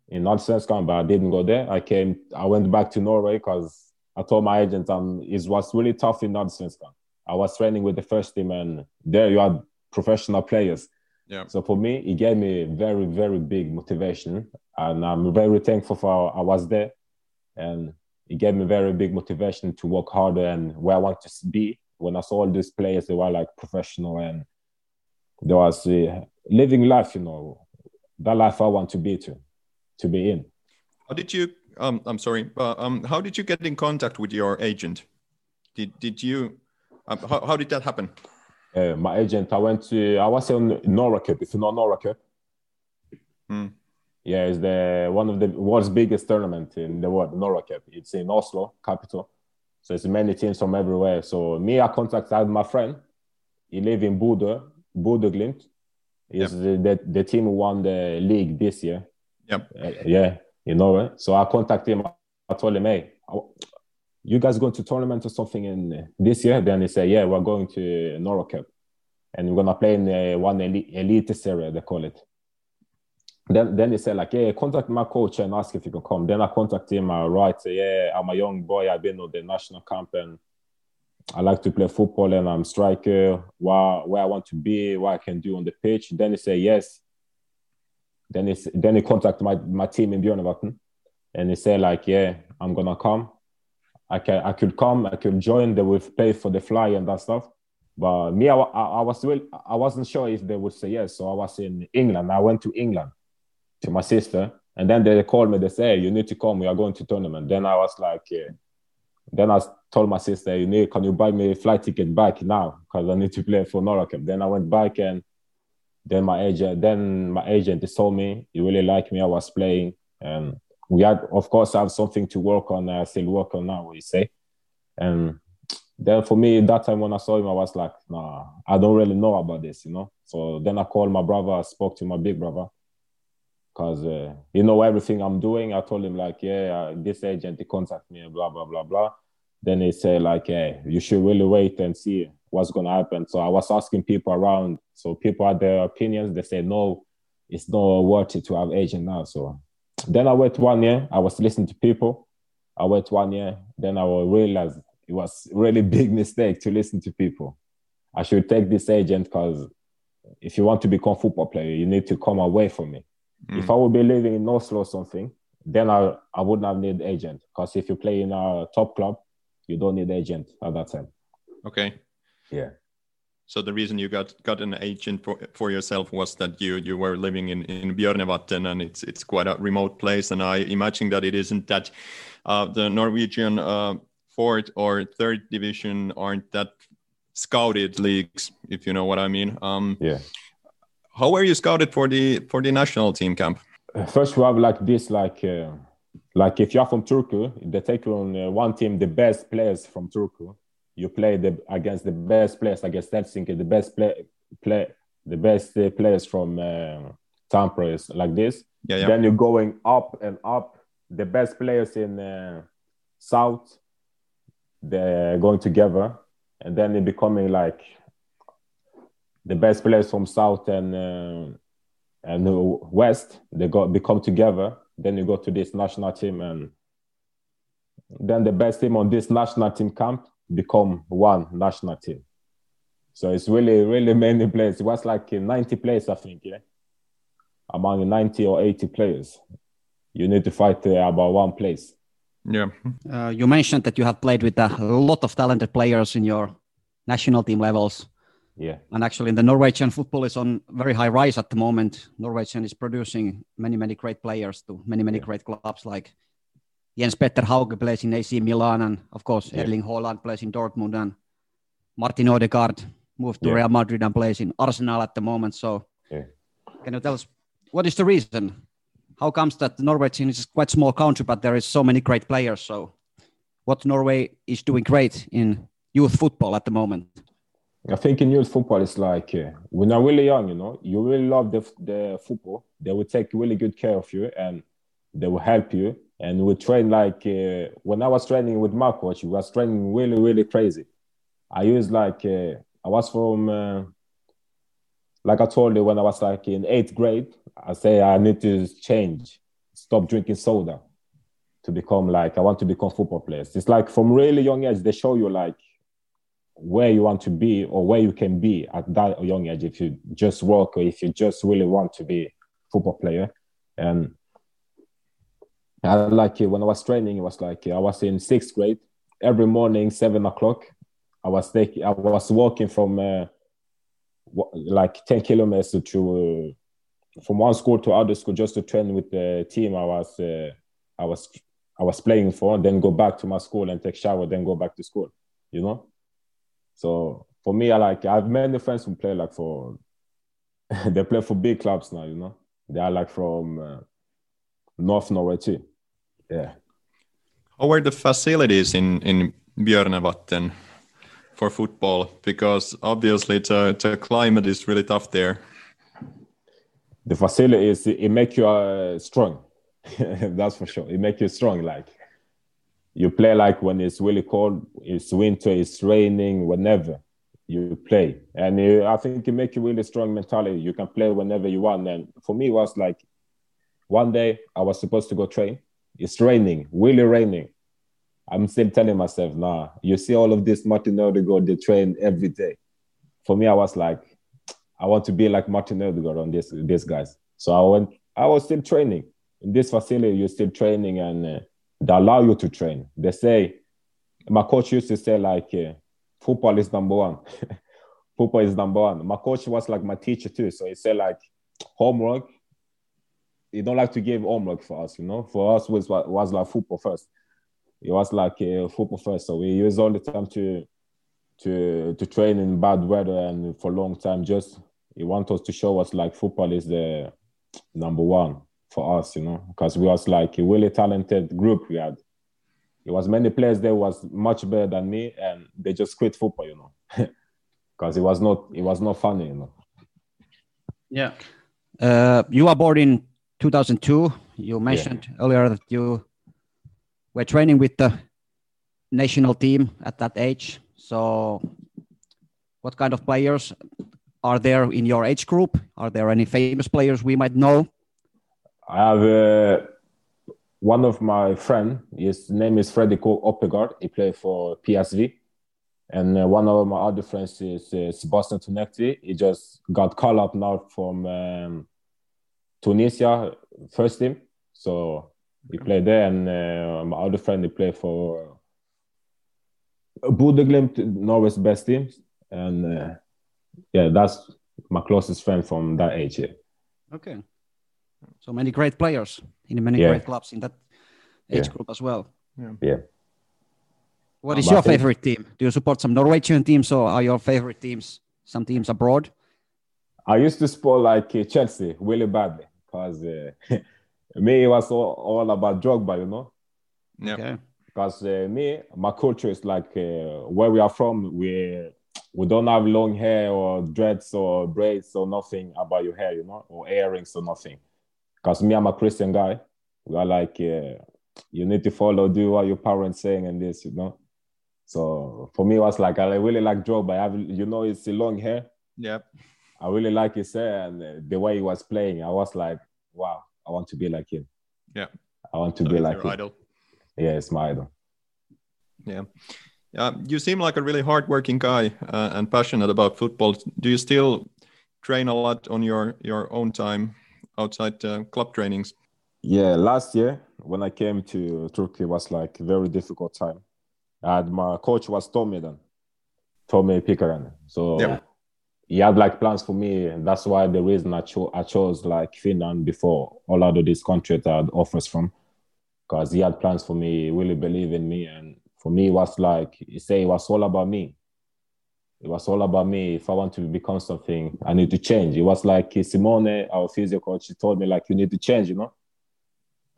in Allsvenskan, but I didn't go there. I came. I went back to Norway because I told my agent um, it was really tough in Allsvenskan. I was training with the first team, and there you had professional players.
Yeah.
So for me, it gave me very, very big motivation, and I'm very thankful for I was there, and it gave me very big motivation to work harder and where I want to be. When I saw all these players, they were like professional, and there was uh, living life, you know, that life I want to be to, to be in.
How did you? Um, I'm sorry. Uh, um, how did you get in contact with your agent? Did did you? Um, how, how did that happen?
Uh, my agent, I went to, I was on Norway Cup, if you know Norway Cup. Yeah, it's the one of the world's biggest tournament in the world, Norway Cup. It's in Oslo, capital. So it's many teams from everywhere. So me, I contacted my friend. He live in Bodø, Bodø Glimt. Is the, the, the team who won the league this year.
Yep.
Uh, yeah, you know it. So I contacted him. I told him, hey, I- you guys going to tournament or something in uh, this year? Then they say, yeah, we're going to Norway Cup. And we're going to play in uh, one elite, series, they call it. Then, then he said, like, yeah, contact my coach and ask if you can come. Then I contact him. I write, yeah, I'm a young boy. I've been on the national camp and I like to play football and I'm striker. Where, where I want to be, what I can do on the pitch. Then he said, yes. Then he, then he contact my, my team in Bjørnevatn. And he say like, yeah, I'm going to come. I can I could come, I could join. They would pay for the fly and that stuff. But me, I, I, I was really, I wasn't sure if they would say yes. So I was in England. I went to England to my sister, and then they called me. They say, hey, "You need to come. We are going to tournament." Then I was like, yeah. Then I told my sister, "You need, can you buy me a flight ticket back now? Because I need to play for Norway Then I went back, and then my agent, then my agent, told me he really liked me. I was playing, and we had, of course, have something to work on. I still work on now. We say, and then for me, that time when I saw him, I was like, nah, I don't really know about this, you know. So then I called my brother. I spoke to my big brother because uh, he know everything I'm doing. I told him like, yeah, uh, this agent he contact me, blah blah blah blah. Then he said like, hey, you should really wait and see what's gonna happen. So I was asking people around. So people had their opinions. They said no, it's not worth it to have agent now. So then I wait one year. I was listening to people. I wait one year. Then I will realize it was really big mistake to listen to people. I should take this agent because if you want to become football player, you need to come away from me. If mm. I would be living in Oslo or something, then I, I wouldn't have need agent. Because if you play in a top club, you don't need agent at that time.
Okay.
Yeah.
So the reason you got got an agent for, for yourself was that you you were living in in Bjørnevatn and it's it's quite a remote place and I imagine that it isn't that uh, the Norwegian uh, fourth or third division aren't that scouted leagues if you know what I mean. Um,
Yeah.
how were you scouted for the for the national team camp?
first we have like this, like uh, like if you're from Turku, they take you on uh, one team, the best players from Turku. You play the against the best players against Helsinki, the best play play the best uh, players from uh, Tampere, like this.
Yeah, yeah.
Then you're going up and up. The best players in uh, South, they're going together, and then it becoming like the best players from South and uh, and West. They got become together. Then you go to this national team, and then the best team on this national team camp become one national team. So it's really, really many players. It was like uh, 90 players, I think, yeah. Among 90 or 80 players, you need to fight uh, about one place.
Yeah.
Uh, you mentioned that you have played with a lot of talented players in your national team levels.
Yeah,
And actually, in the Norwegian football is on very high rise at the moment. Norwegian is producing many, many great players to many, many
Yeah.
great clubs like Jens Petter Hauge plays in AC Milan, and of course,
Yeah.
Erling Haaland plays in Dortmund, and Martin Odegaard moved to
Yeah.
Real Madrid and plays in Arsenal at the moment. So,
Yeah.
can you tell us what is the reason? How comes that Norwegian is quite small country, but there is so many great players? So, what Norway is doing great in youth football at the moment?
I think in youth football, it's like uh, when you're really young, you know, you really love the, the football. They will take really good care of you and they will help you. And we train like uh, when I was training with coach, we was training really, really crazy. I used like, uh, I was from, uh, like I told you when I was like in eighth grade, I say I need to change, stop drinking soda to become like, I want to become football players. It's like from really young age, they show you like, where you want to be or where you can be at that young age if you just work or if you just really want to be football player. And I like when I was training, it was like I was in sixth grade. Every morning, seven o'clock, I was taking, I was walking from uh, like ten kilometers to uh, from one school to other school just to train with the team I was uh, I was I was playing for, then go back to my school and take shower, then go back to school. You know. So for me, I like I have many friends who play like for they play for big clubs now. You know, they are like from uh, North Norway too. Yeah,
How are the facilities in in Björnevatten for football? Because obviously the the climate is really tough there.
the facilities it make you uh, strong. That's for sure. It make you strong. Like you play like when it's really cold, it's winter, it's raining, whenever you play, and uh, I think it make you really strong mentally. You can play whenever you want. And for me, it was like one day I was supposed to go train. It's raining, really raining. I'm still telling myself, nah. You see all of this Martin Odegaard, they train every day. For me, I was like, I want to be like Martin Odegaard on this these guys. So I went. I was still training in this facility. You're still training, and uh, they allow you to train. They say, my coach used to say like, uh, football is number one. football is number one. My coach was like my teacher too. So he said like, homework. He don't like to give homework for us, you know. For us was was like football first. It was like uh, football first. So we use all the time to to to train in bad weather and for a long time. Just he want us to show us like football is the number one for us, you know, because we was like a really talented group we had. It was many players there was much better than me, and they just quit football, you know, because it was not it was not funny, you know.
Yeah. Uh, you are born in 2002. You mentioned earlier that you were training with the national team at that age. So, what kind of players are there in your age group? Are there any famous players we might know?
I have uh, one of my friend. His name is Fredrik Oppegaard. He played for PSV. And uh, one of my other friends is uh, Sebastian Tounekti. He just got called up now from um, Tunisia first team. So he played there. And uh, my other friend, he played for Bodø/Glimt, Norway's best team. And uh, yeah, that's my closest friend from that age. Yeah.
Okay. So many great players in many
Yeah.
great clubs in that age
Yeah.
group as well.
yeah.
What is
Um,
your
think-
favorite team? Do you support some Norwegian teams or are your favorite teams some teams abroad?
I used to support like uh, Chelsea really badly because uh, me, it was all, all about Drogba, you know.
Yeah.
Okay.
Because uh, me, my culture is like uh, where we are from. We we don't have long hair or dreads or braids or nothing about your hair, you know, or earrings or nothing. Because me, I'm a Christian guy. We are like, uh, you need to follow, do what your parents saying, and this, you know. So for me, it was like I really like Drogba. I have, you know, it's a long hair.
Yeah.
I really like his hair and the way he was playing. I was like, wow, I want to be like him.
Yeah.
I want to
So
be like
your
him.
idol.
Yeah, it's my idol.
Yeah. Yeah, you seem like a really hardworking guy uh, and passionate about football. Do you still train a lot on your your own time outside uh, club trainings?
Yeah, last year when I came to Turku was like a very difficult time. And my coach was Tommy then, Tommy Pikaran. So
Yeah.
He had like plans for me, and that's why the reason I, cho- I chose like Finland before all other these countries I had offers from, because he had plans for me, he really believe in me, and for me it was like he say it was all about me. It was all about me. If I want to become something, I need to change. It was like Simone, our physio coach, he told me like you need to change, you know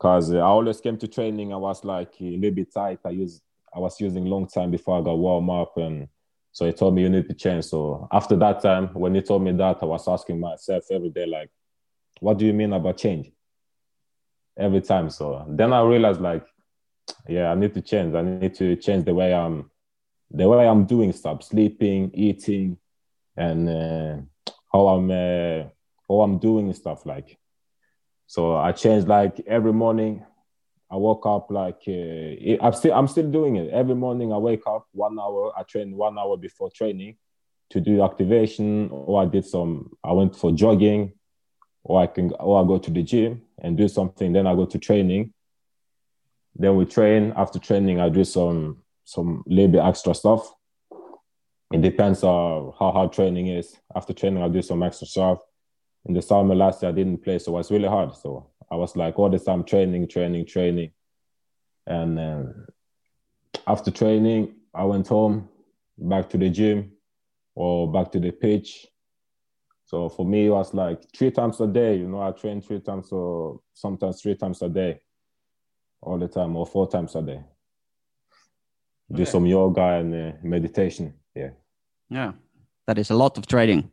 because I always came to training. I was like a little bit tight. I used I was using long time before I got warm up, and so he told me you need to change. So after that time, when he told me that, I was asking myself every day, like, what do you mean about change? Every time. So then I realized, like, yeah, I need to change. I need to change the way I'm, the way I'm doing stuff, sleeping, eating, and uh, how I'm uh, how I'm doing stuff like. So I changed like every morning. I woke up like uh, I'm still I'm still doing it every morning. I wake up one hour. I train one hour before training to do activation, or I did some. I went for jogging, or I can or I go to the gym and do something. Then I go to training. Then we train. After training, I do some some little bit extra stuff. It depends on how hard training is. After training, I do some extra stuff in the summer last year I didn't play, so it was really hard. So I was like all the time training, training, training, and um, after training I went home, back to the gym, or back to the pitch. So for me it was like three times a day. You know, I train three times or sometimes three times a day, all the time, or four times a day. Do
Okay.
some yoga and uh, meditation. Yeah,
Yeah. That is a lot of training.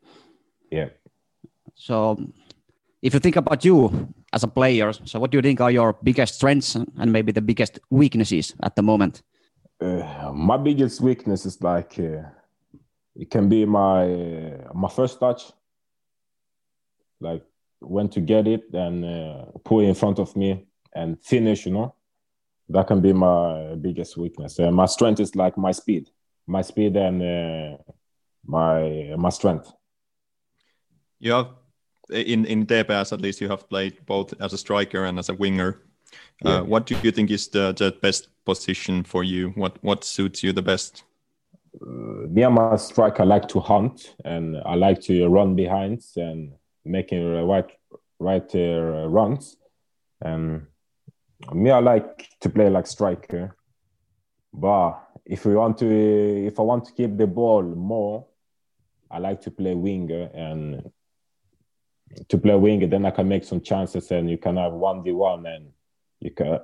yeah.
So, if you think about you as a player, so what do you think are your biggest strengths and maybe the biggest weaknesses at the moment?
Uh, my biggest weakness is like uh, it can be my uh, my first touch, like when to get it and uh, put in front of me and finish. You know, that can be my biggest weakness. Uh, my strength is like my speed, my speed and uh, my my strength.
You have in in TPS at least you have played both as a striker and as a winger.
Yeah.
Uh, what do you think is the, the best position for you? What what suits you the best?
Uh, me, I'm a striker. I like to hunt and I like to run behind and making uh, right right uh, runs. And me, I like to play like striker. But if we want to, if I want to keep the ball more, I like to play winger and to play winger. Then I can make some chances and you can have one v one and you can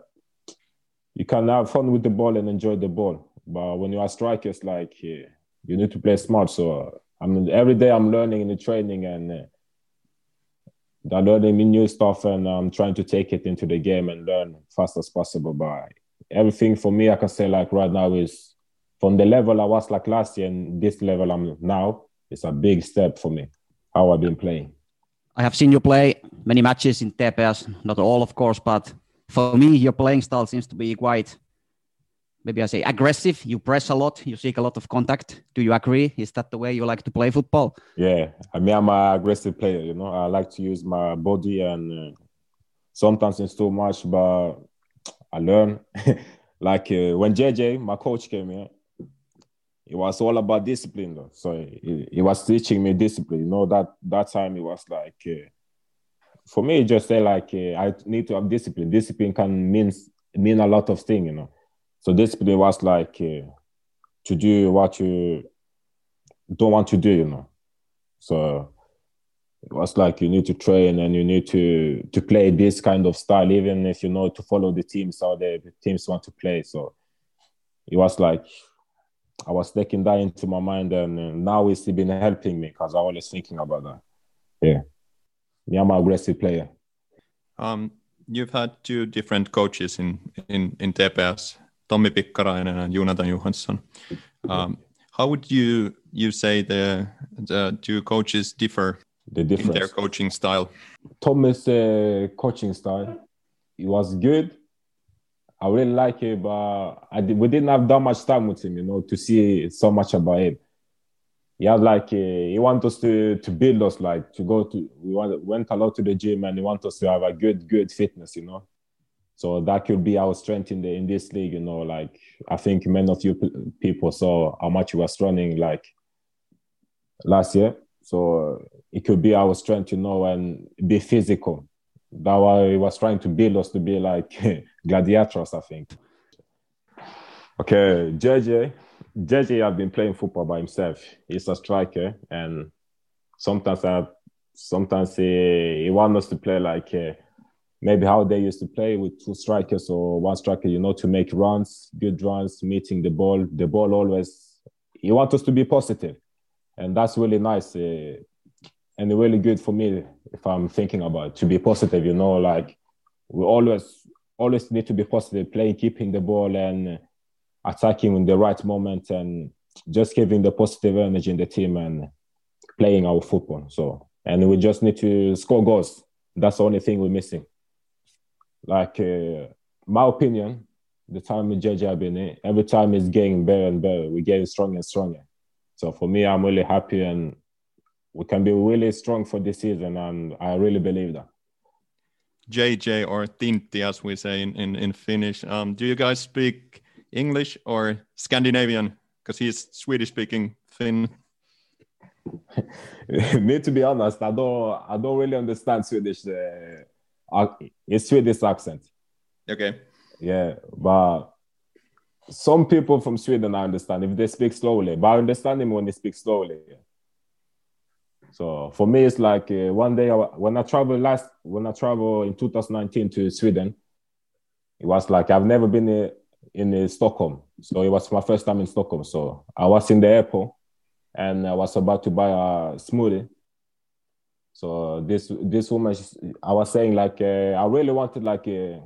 you can have fun with the ball and enjoy the ball. But when you are strikers, like uh, you need to play smart. So I mean, every day I'm learning in the training and uh, I'm learning new stuff and I'm trying to take it into the game and learn fast as possible. But everything for me, I can say like right now is from the level I was like last year and this level I'm now. It's a big step for me. How I've been playing.
I have seen you play many matches in TPS, not all, of course, but for me, your playing style seems to be quite, maybe I say aggressive. You press a lot, you seek a lot of contact. Do you agree? Is that the way you like to play football?
Yeah, I mean, I'm an aggressive player. You know, I like to use my body, and uh, sometimes it's too much, but I learn. like uh, when JJ, my coach, came here, it was all about discipline. Though. So he, he was teaching me discipline. You know, that that time it was like, uh, for me, it just say like uh, I need to have discipline. Discipline can mean mean a lot of things. You know, so discipline was like uh, to do what you don't want to do. You know. So it was like you need to train and you need to to play this kind of style, even if you know to follow the teams how the teams want to play. So it was like I was taking that into my mind, and uh, now it's been helping me because I was thinking about that. Yeah, me, I'm an aggressive player.
Um, you've had two different coaches in in in TPS, Tommy Pikkarainen and Jonatan Johansson. Um, how would you you say the the two coaches differ
The
in their coaching style?
Thomas' uh, coaching style, it was good. I really like it, but I did, we didn't have that much time with him, you know, to see so much about him. He had like uh, he want us to to build us, like to go to. We went, a lot to the gym, and he want us to have a good good fitness, you know. So that could be our strength in the in this league, you know. Like I think many of you people saw how much he was running like last year. So it could be our strength, you know, and be physical. That why he was trying to build us to be like gladiators, I think. Okay, JJ. JJ have been playing football by himself. He's a striker, and sometimes I, sometimes he, he wants us to play like uh, maybe how they used to play with two strikers or one striker, you know, to make runs, good runs, meeting the ball. The ball always. He wants us to be positive, and that's really nice. Uh, and really good for me if I'm thinking about it, to be positive. You know, like we always always need to be positive, playing, keeping the ball, and attacking in the right moment, and just giving the positive energy in the team and playing our football. So, and we just need to score goals. That's the only thing we're missing. Like uh, my opinion, the time with JJ in, every time it's getting better and better. We're getting stronger and stronger. So for me, I'm really happy and we can be really strong for this season, and I really believe that.
JJ or Tintti, as we say in, in, in Finnish. Um, do you guys speak English or Scandinavian? Because he's Swedish speaking Finn.
me, to be honest, I don't, I don't really understand Swedish. Uh, it's Swedish accent,
Okay.
yeah, but some people from Sweden I understand if they speak slowly, but I understand him when they speak slowly. So for me, it's like uh, one day I, when I traveled last, when I traveled in 2019 to Sweden, it was like I've never been uh, in uh, Stockholm, so it was my first time in Stockholm. So I was in the airport, and I was about to buy a smoothie. So this this woman, I was saying like uh, I really wanted like a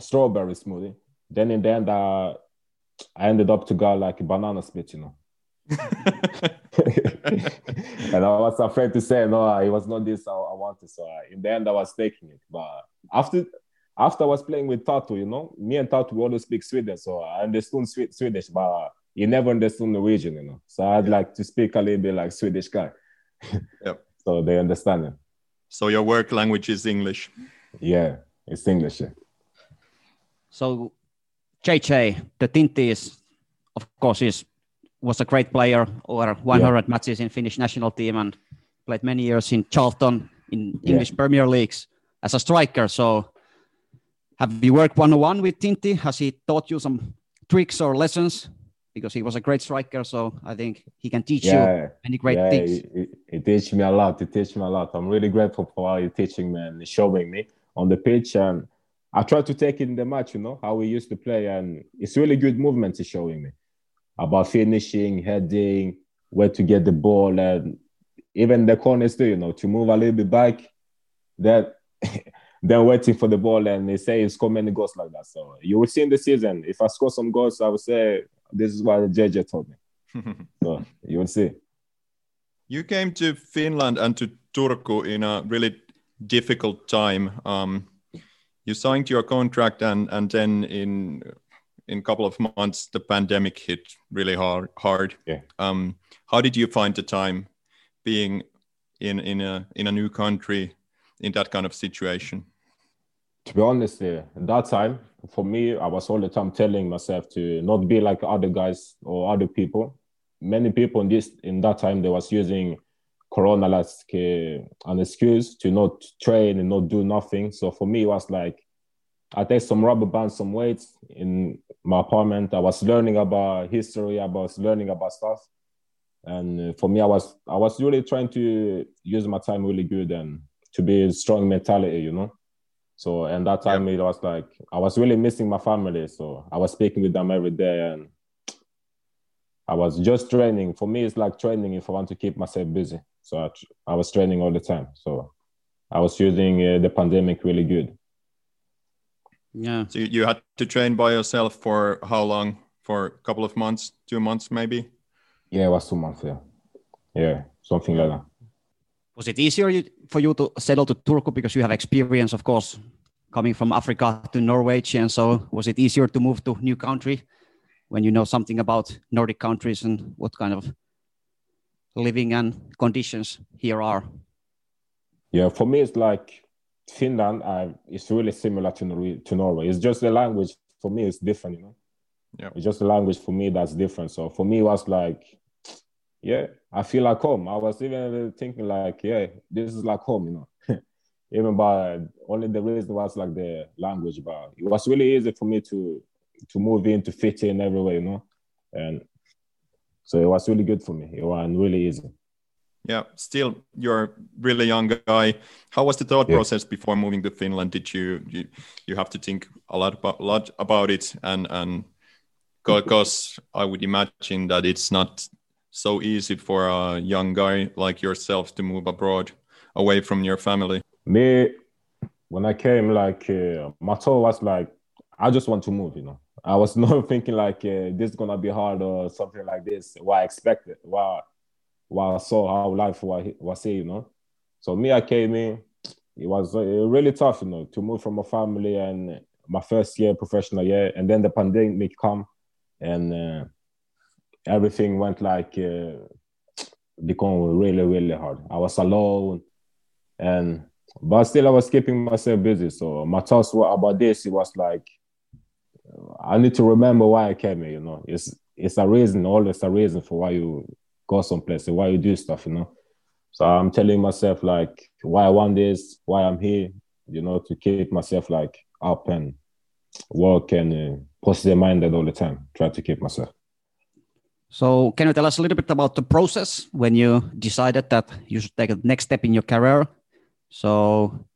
strawberry smoothie. Then in the end, uh, I ended up to go like a banana split, you know. and I was afraid to say no, it was not this I, I wanted. So uh, in the end, I was taking it. But after after I was playing with Tatu, you know, me and Tatu we always speak Swedish, so I understood Swe- Swedish, but uh, he never understood Norwegian, you know. So I'd like to speak a little bit like Swedish guy.
Yep.
So they understand it.
So your work language is English.
Yeah, it's English. Yeah.
So JJ, the Tintti is, of course, is was a great player, over 100 matches in Finnish national team, and played many years in Charlton in
Yeah.
English Premier Leagues as a striker. So, have you worked one on one with Tintti? Has he taught you some tricks or lessons? Because he was a great striker, so I think he can teach you many great
yeah,
things.
It, it teach me a lot. He teach me a lot. I'm really grateful for how you're teaching me and showing me on the pitch. And I try to take it in the match, you know, how we used to play. And it's really good movements he's showing me about finishing, heading, where to get the ball, and even the corners too, you know, to move a little bit back. That then waiting for the ball and they say he score many goals like that. So you will see in the season. If I score some goals, I would say this is what the JJ told me. So you will see.
You came to Finland and to Turku in a really difficult time. Um, you signed your contract, and and then in in a couple of months, the pandemic hit really hard. Hard.
Yeah.
Um, how did you find the time being in in a in a new country in that kind of situation?
to be honest, yeah, at that time, for me, I was all the time telling myself to not be like other guys or other people. Many people in this in that time they was using Corona as uh, an excuse to not train and not do nothing. So for me, it was like I take some rubber bands, some weights in my apartment. I was learning about history. I was learning about stuff, And uh, for me, I was I was really trying to use my time really good and to be a strong mentality, you know. So and that time it was like I was really missing my family. So I was speaking with them every day and I was just training. For me, it's like training if I want to keep myself busy. So I, I was training all the time. So I was using uh, the pandemic really good.
Yeah.
So you, you had to train by yourself for how long? For a couple of months, two months maybe?
Yeah, it was two months. Yeah, yeah, something like that.
Was it easier for you to settle to Turku because you have experience, of course, coming from Africa to Norway, and so was it easier to move to new country when you know something about Nordic countries and what kind of living and conditions here are?
Yeah, for me, it's like Finland. I, it's really similar to to Norway. It's just the language for me is different. You know,
Yeah.
it's just the language for me that's different. So for me, it was like, yeah, I feel like home. I was even thinking like, yeah, this is like home. You know, even by only the reason was like the language, but it was really easy for me to to move in to fit in everywhere. You know, and so it was really good for me. It was really easy.
Yeah, still you're a really young guy. How was the thought
Yeah.
process before moving to Finland? Did you you, you have to think a lot about lot about it and and because I would imagine that it's not so easy for a young guy like yourself to move abroad away from your family.
Me, when I came, like uh, my thought was like, I just want to move. You know, I was not thinking like uh, this is gonna be hard or something like this. What I expected, what what I saw how life was here, you know. So me, I came in. It was uh, really tough, you know, to move from a family and my first year professional year, and then the pandemic come, and uh, everything went like uh, become really really hard. I was alone, and but still I was keeping myself busy. So my thoughts were about this. It was like I need to remember why I came here. You know, it's it's a reason, always a reason for why you go someplace, why you do stuff. You know, so I'm telling myself like why I want this, why I'm here. You know, to keep myself like up and work and uh, positive minded all the time. Try to keep myself.
So, can you tell us a little bit about the process when you decided that you should take a next step in your career? So,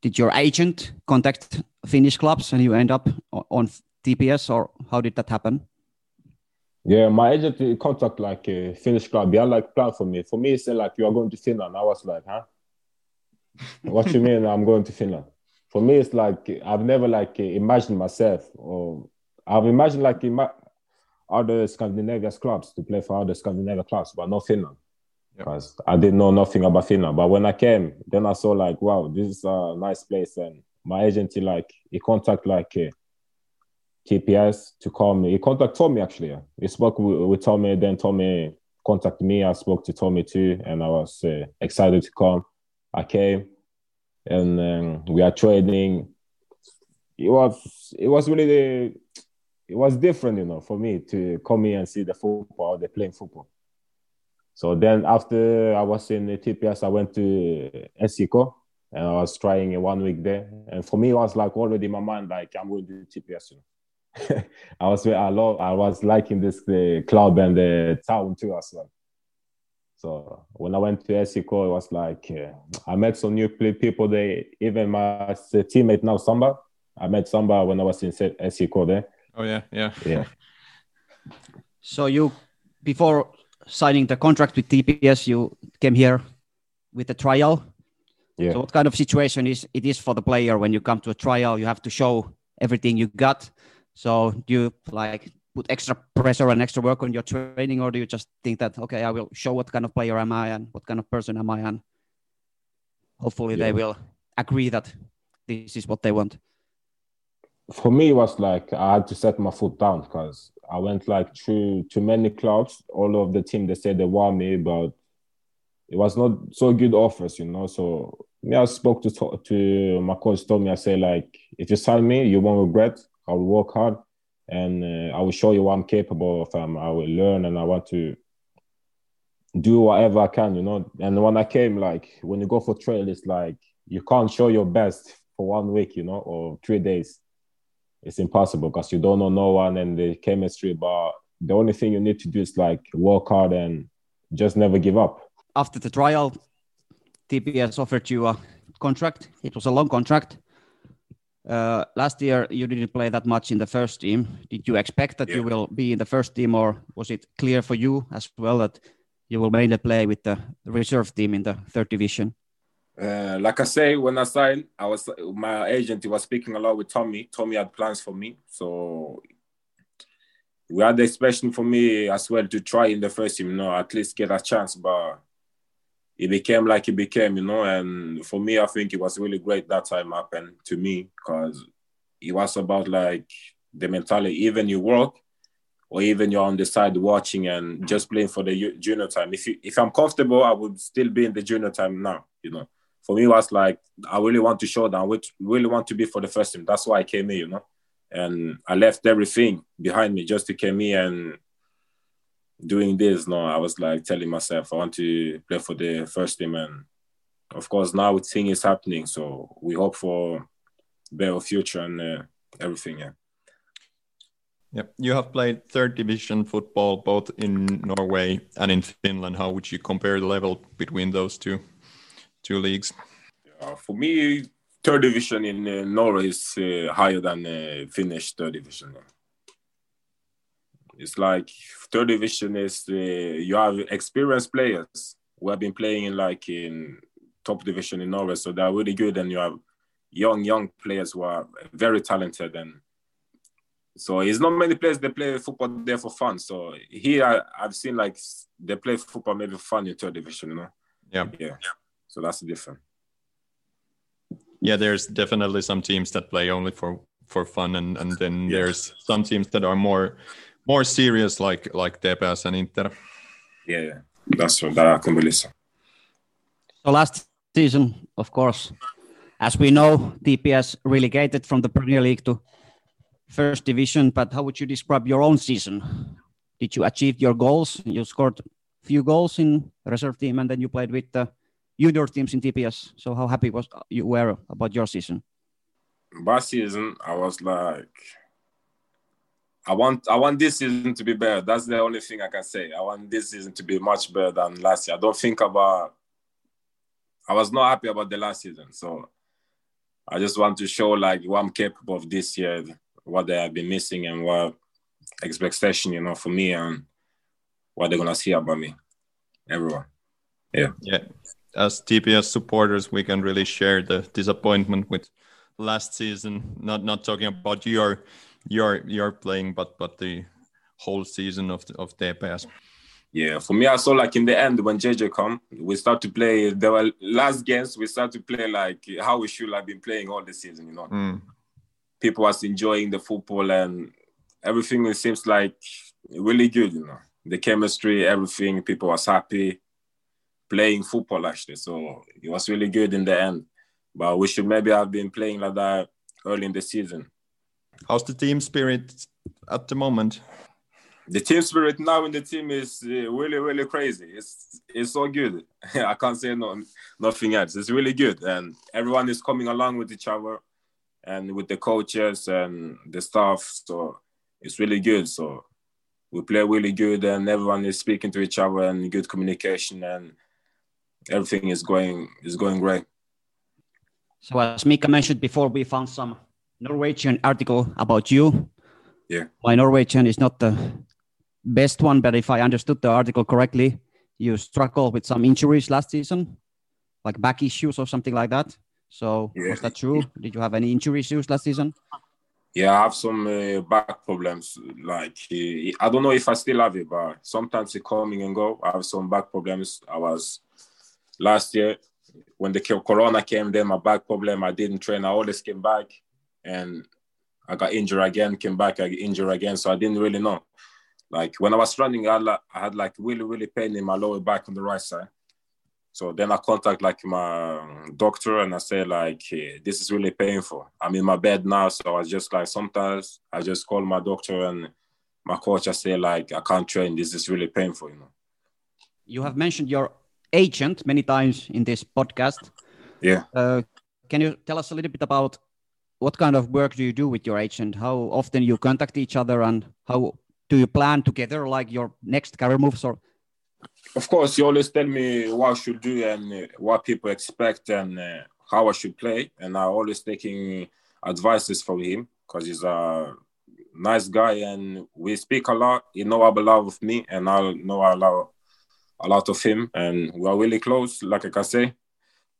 did your agent contact Finnish clubs and you end up on TPS, or how did that happen?
Yeah, my agent uh, contact like a Finnish club. They had like plan for me. For me, he said like you are going to Finland. I was like, huh? what you mean I'm going to Finland? For me, it's like I've never like imagined myself or I've imagined like ima- other Scandinavian clubs to play for other Scandinavian clubs, but not Finland.
Yeah.
Because I didn't know nothing about Finland. But when I came, then I saw like, wow, this is a nice place. And my agent, he like, he contact like uh, TPS to call me. He contacted Tommy actually. He spoke with, with Tommy, then Tommy contacted me. I spoke to Tommy too, and I was uh, excited to come. I came, and um, we are trading. It was it was really the, it was different, you know, for me to come here and see the football. They're playing football. So then after I was in the TPS, I went to Esiko and I was trying one week there. And for me, it was like already in my mind, like I'm going to TPS. You know? I was I love I was liking this the club and the town too as well. So when I went to Esiko, it was like uh, I met some new people there. Even my teammate now, Samba. I met Samba when I was in Esiko there.
Oh yeah, yeah.
Yeah.
So, you before signing the contract with TPS, you came here with a trial.
Yeah.
So, what kind of situation is it is for the player when you come to a trial? You have to show everything you got. So, do you like put extra pressure and extra work on your training, or do you just think that okay, I will show what kind of player am I and what kind of person am I, and hopefully they will agree that this is what they want.
for me it was like I had to set my foot down because I went like through too many clubs. All of the team they said they want me, but it was not so good offers, you know. So me, I spoke to to my coach. Told me, I say like, if you sign me, you won't regret. I will work hard, and uh, I will show you what I'm capable of. Um, I will learn, and I want to do whatever I can, you know. And when I came, like when you go for trail, it's like you can't show your best for one week, you know, or three days it's impossible because you don't know no one and the chemistry. But the only thing you need to do is like work hard and
just never give up.
After the trial, TPS offered you a contract. It was a long contract. Uh, last year, you didn't play that much in the first team. Did you expect that you will be in the first team, or was it clear for you as well that you will mainly play with the reserve team in the third division?
Uh, like I say, when I signed, I was my agent. He was speaking a lot with Tommy. Tommy had plans for me, so we had the expectation for me as well to try in the first team. You know, at least get a chance. But it became like it became, you know. And for me, I think it was really great that time happened to me because it was about like the mentality. Even you work, or even you're on the side watching and just playing for the junior time. If you, if I'm comfortable, I would still be in the junior time now. You know, for me, it was like I really want to show that which really want to be for the first team. That's why I came here. You know, and I left everything behind me just to come here and doing this. No, I was like telling myself I want to play for the first team, and of course now thing is happening. So we hope for better future and uh, everything. Yeah.
Yep. You have played third division football both in Norway and in Finland. How would you compare the level between those two two leagues?
Uh, for me, third division in uh, Norway is uh, higher than uh, Finnish third division. It's like third division is uh, you have experienced players who have been playing in like in top division in Norway, so they're really good, and you have young young players who are very talented and. So it's not many players that play football there for fun. So here I, I've seen like they play football maybe for fun in third division, you know.
Yeah.
Yeah. So that's the difference.
Yeah, there's definitely some teams that play only for for fun, and and then
Yeah.
there's some teams that are more more serious, like like TPS and Inter.
Yeah, yeah. That's what that I can really say.
So last season, of course, as we know, TPS relegated from the Premier League to first division. But how would you describe your own season? Did you achieve your goals? You scored few goals in reserve team, and then you played with the junior teams in TPS. So how happy was you were about your season?
Last season, I was like, I want, I want this season to be better. That's the only thing I can say. I want this season to be much better than last year. I don't think about. I was not happy about the last season, so I just want to show like what I'm capable of this year, what they have been missing, and what expectation you know for me and what they're gonna see about me, everyone.
Yeah, Yeah. as TPS supporters, we can really share the disappointment with last season. Not not talking about your your your playing, but but the whole season of the, of TPS.
Yeah, for me, I saw like in the end when JJ come, we start to play. There were last games we start to play like how we should have been playing all the season. You know,
Mm.
people was enjoying the football and everything. It seems like really good. You know, the chemistry, everything. People was happy playing football actually. So it was really good in the end. But we should maybe have been playing like that early in the season.
How's the team spirit at the moment?
the team spirit now in the team is uh, really really crazy. It's it's so good. I can't say no nothing else. It's really good. And everyone is coming along with each other and with the coaches and the staff. So it's really good. So we play really good and everyone is speaking to each other and good communication and everything is going is going great.
So as Mika mentioned before, we found some Norwegian article about you.
Yeah.
My Norwegian is not the best one, but if I understood the article correctly, you struggled with some injuries last season, like back issues or something like that. So
Yeah.
was that true? Did you have any injury issues last season?
Yeah, I have some uh, back problems. Like uh, I don't know if I still have it, but sometimes it coming and go. I have some back problems. I was last year when the corona came, then my back problem. I didn't train. I always came back, and I got injured again. Came back, I get injured again. So I didn't really know. Like when I was running, I had, like, I had like really really pain in my lower back on the right side. So then I contact like my doctor and I say like, hey, this is really painful. I'm in my bed now, so I was just like, sometimes I just call my doctor and my coach. I say like, I can't train. This is really painful, you know.
You have mentioned your agent many times in this podcast.
Yeah.
Uh, can you tell us a little bit about what kind of work do you do with your agent? How often you contact each other, and how do you plan together, like your next career moves? Or
of course, you always tell me what I should do and uh, what people expect and uh, how I should play. And I always taking advices from him because he's a nice guy and we speak a lot. He know a lot of me and I know a lot, a lot of him. And we are really close, like I can say.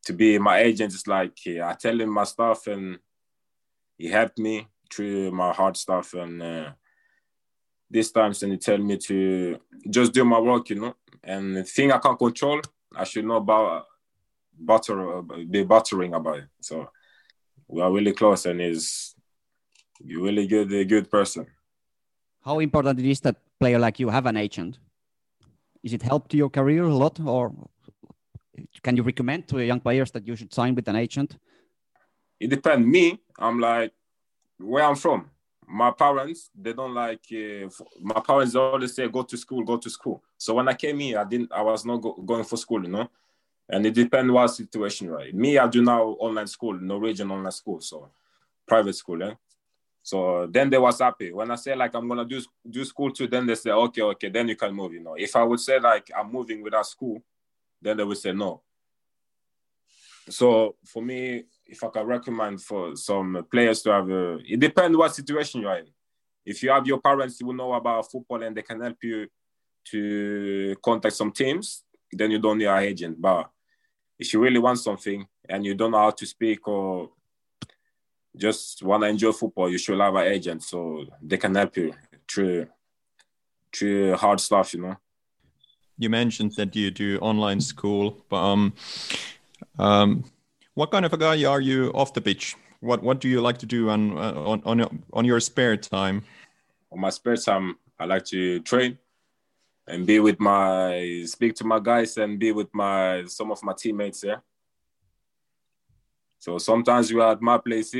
To be my agent is like I tell him my stuff and he helped me through my hard stuff and uh, this times and he tell me to just do my work, you know. And the thing I can't control, I should know about butter be buttering about it. So we are really close and he's really good a good person.
How important it is that player like you have an agent? Is it helped your career a lot or can you recommend to young players that you should sign with an agent?
It depends. Me, I'm like where I'm from. My parents, they don't like. Uh, my parents always say, "Go to school, go to school." So when I came here, I didn't. I was not go, going for school, you know. And it depends what situation, right? Me, I do now online school, Norwegian online school, so private school, eh? So then they was happy. When I say like I'm gonna do do school too, then they say, okay, okay, then you can move, you know. If I would say like I'm moving without school, then they would say no. So for me, if I can recommend for some players to have, a, it depends what situation you're in. If you have your parents who know about football and they can help you to contact some teams, then you don't need an agent. But if you really want something and you don't know how to speak or just want to enjoy football, you should have an agent so they can help you through through hard stuff, you know.
You mentioned that you do online school, but um, um, what kind of a guy are you off the pitch? What what do you like to do on uh, on on your, on your spare time?
On my spare time, I like to train and be with my speak to my guys and be with my some of my teammates there. So sometimes we are at my place,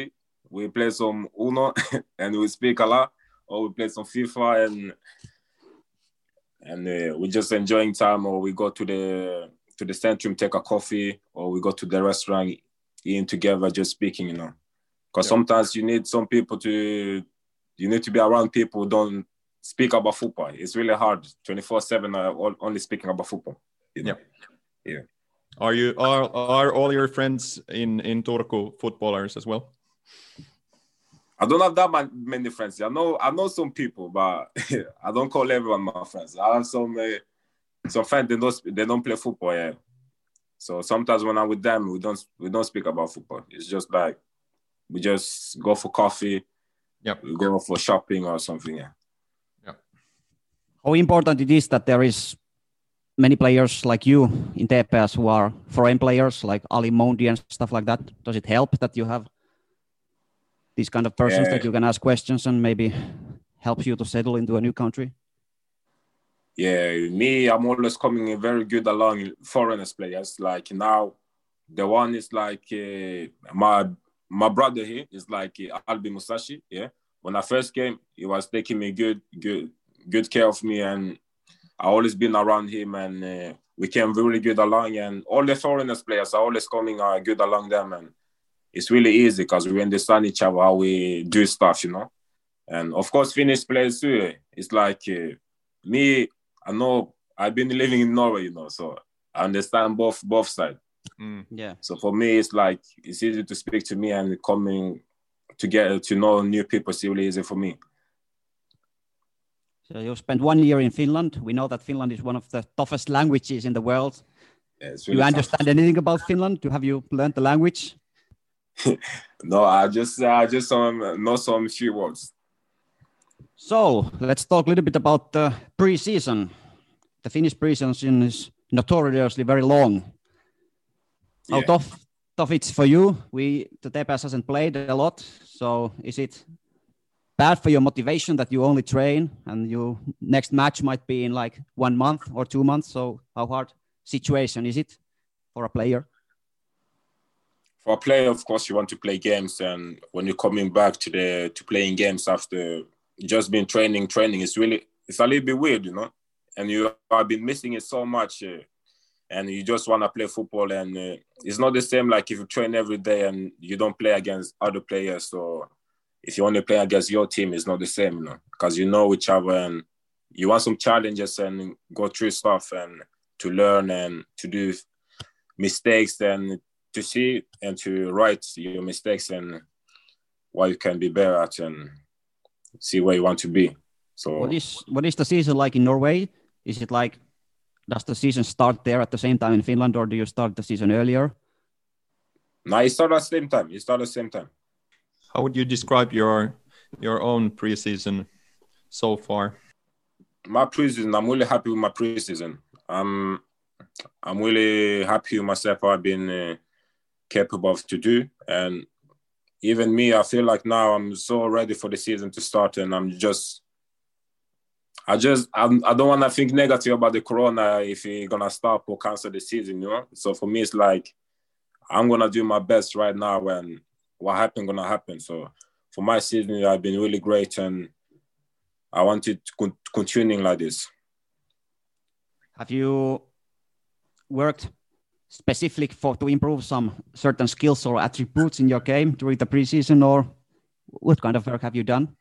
we play some Uno and we speak a lot, or we play some FIFA and and uh, we just enjoying time, or we go to the to the centrum, take a coffee, or we go to the restaurant, eating together, just speaking, you know. Because yeah. sometimes you need some people to, you need to be around people who don't speak about football. It's really hard, 24 7, uh, only speaking about football. You know? Yeah. Yeah.
Are you are are all your friends in in Turku footballers as well?
I don't have that many friends. I know I know some people, but I don't call everyone my friends. I have some uh, some friends they don't they don't play football. Yeah, so sometimes when I'm with them, we don't we don't speak about football. It's just like we just go for coffee.
Yep.
We go for shopping or something. Yeah.
Yeah.
How important it is that there is many players like you in TPS who are foreign players like Ali Mondi and stuff like that. Does it help that you have these kind of persons yeah. that you can ask questions and maybe help you to settle into a new country?
Yeah, me, I'm always coming in very good along foreigners players. Like now, the one is like uh, my my brother here is like uh, Albi Musashi. Yeah, when I first came, he was taking me good, good, good care of me, and I always been around him, and uh, we came really good along. And all the foreigners players are always coming uh, good along them, and it's really easy because we understand each other how we do stuff, you know. And of course, Finnish players too. It's like uh, me. I know I've been living in Norway, you know, so I understand both both sides.
Mm. Yeah.
So for me, it's like it's easy to speak to me and coming to get to know new people. It's really easy for me.
So you spent one year in Finland. We know that Finland is one of the toughest languages in the world.
Yeah, really
Do you understand anything about Finland? Do have you learned the language?
no, I just I just um, know some few words.
So let's talk a little bit about the preseason. The Finnish preseason is notoriously very long. How
Yeah.
tough tough it's for you? We the TPS hasn't played a lot, so is it bad for your motivation that you only train and your next match might be in like one month or two months? So how hard situation is it for a player?
for a player, of course, you want to play games, and when you're coming back to the to playing games after just been training, training, it's really it's a little bit weird, you know. And you have been missing it so much, uh, and you just want to play football, and uh, it's not the same like if you train every day and you don't play against other players. So if you only play against your team, it's not the same, you know, because you know each other and you want some challenges and go through stuff. And to learn and to do mistakes and to see and to write your mistakes and what you can be better at and see where you want to be. So
What is what is the season like in Norway? Is it like does the season start there at the same time in Finland, or do you start the season earlier?
No, it started at the same time. It started at the same time.
How would you describe your your own preseason so far?
my preseason, I'm really happy with my preseason. I'm I'm really happy with myself. I've been uh, capable of to do, and even me, I feel like now I'm so ready for the season to start, and I'm just. I just I'm, I don't want to think negative about the corona if you're gonna stop or cancel the season, you know. So for me, it's like I'm gonna do my best right now, and what happened gonna happen. So for my season, I've been really great, and I to con- continuing like this.
Have you worked specifically for to improve some certain skills or attributes in your game during the preseason, or what kind of work have you done?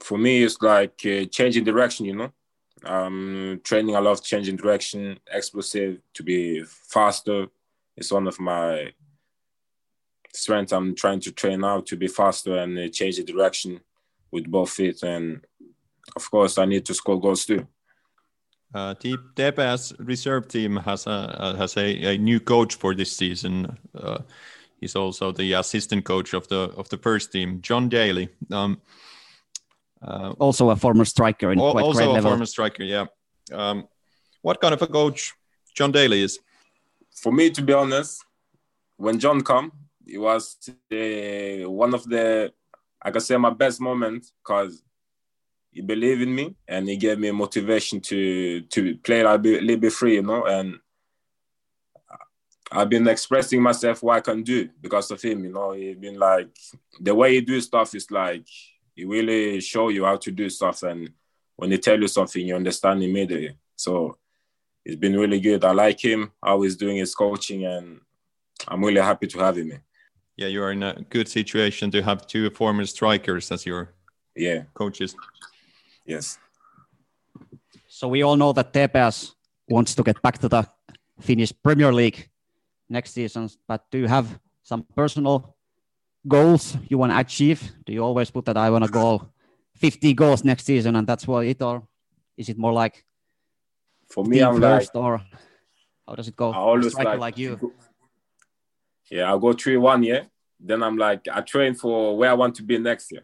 For me, it's like uh, changing direction. You know, um, training a lot, of changing direction, explosive to be faster. It's one of my strengths. I'm trying to train now to be faster and uh, change the direction with both feet. And of course, I need to score goals too.
Uh, T- TPS reserve team has a uh, has a, a new coach for this season. Uh, he's also the assistant coach of the of the first team, John Daly. Um, uh,
Also a former striker in
al-
quite
also
great
a
level.
former striker. Yeah. Um, what kind of a coach John Daly is?
For me, to be honest, when John come, it was uh, one of the I can say my best moments because he believed in me and he gave me motivation to to play a little bit free, you know. And I've been expressing myself what I can do because of him, you know. He's been like the way he do stuff is like he really show you how to do stuff, and when he tell you something, you understand immediately. So it's been really good. I like him, how he's doing his coaching, and I'm really happy to have him.
Yeah, you are in a good situation to have two former strikers as your
Yeah,
coaches.
Yes.
So we all know that TPS wants to get back to the Finnish Premier League next season, but do you have some personal goals you want to achieve? Do you always put that I want to goal 50 goals next season and that's what it or is it more like
For me, I'm like
first or how does it go?
I always like,
like you.
Yeah, I'll go three one year. Then I'm like, I train for where I want to be next year.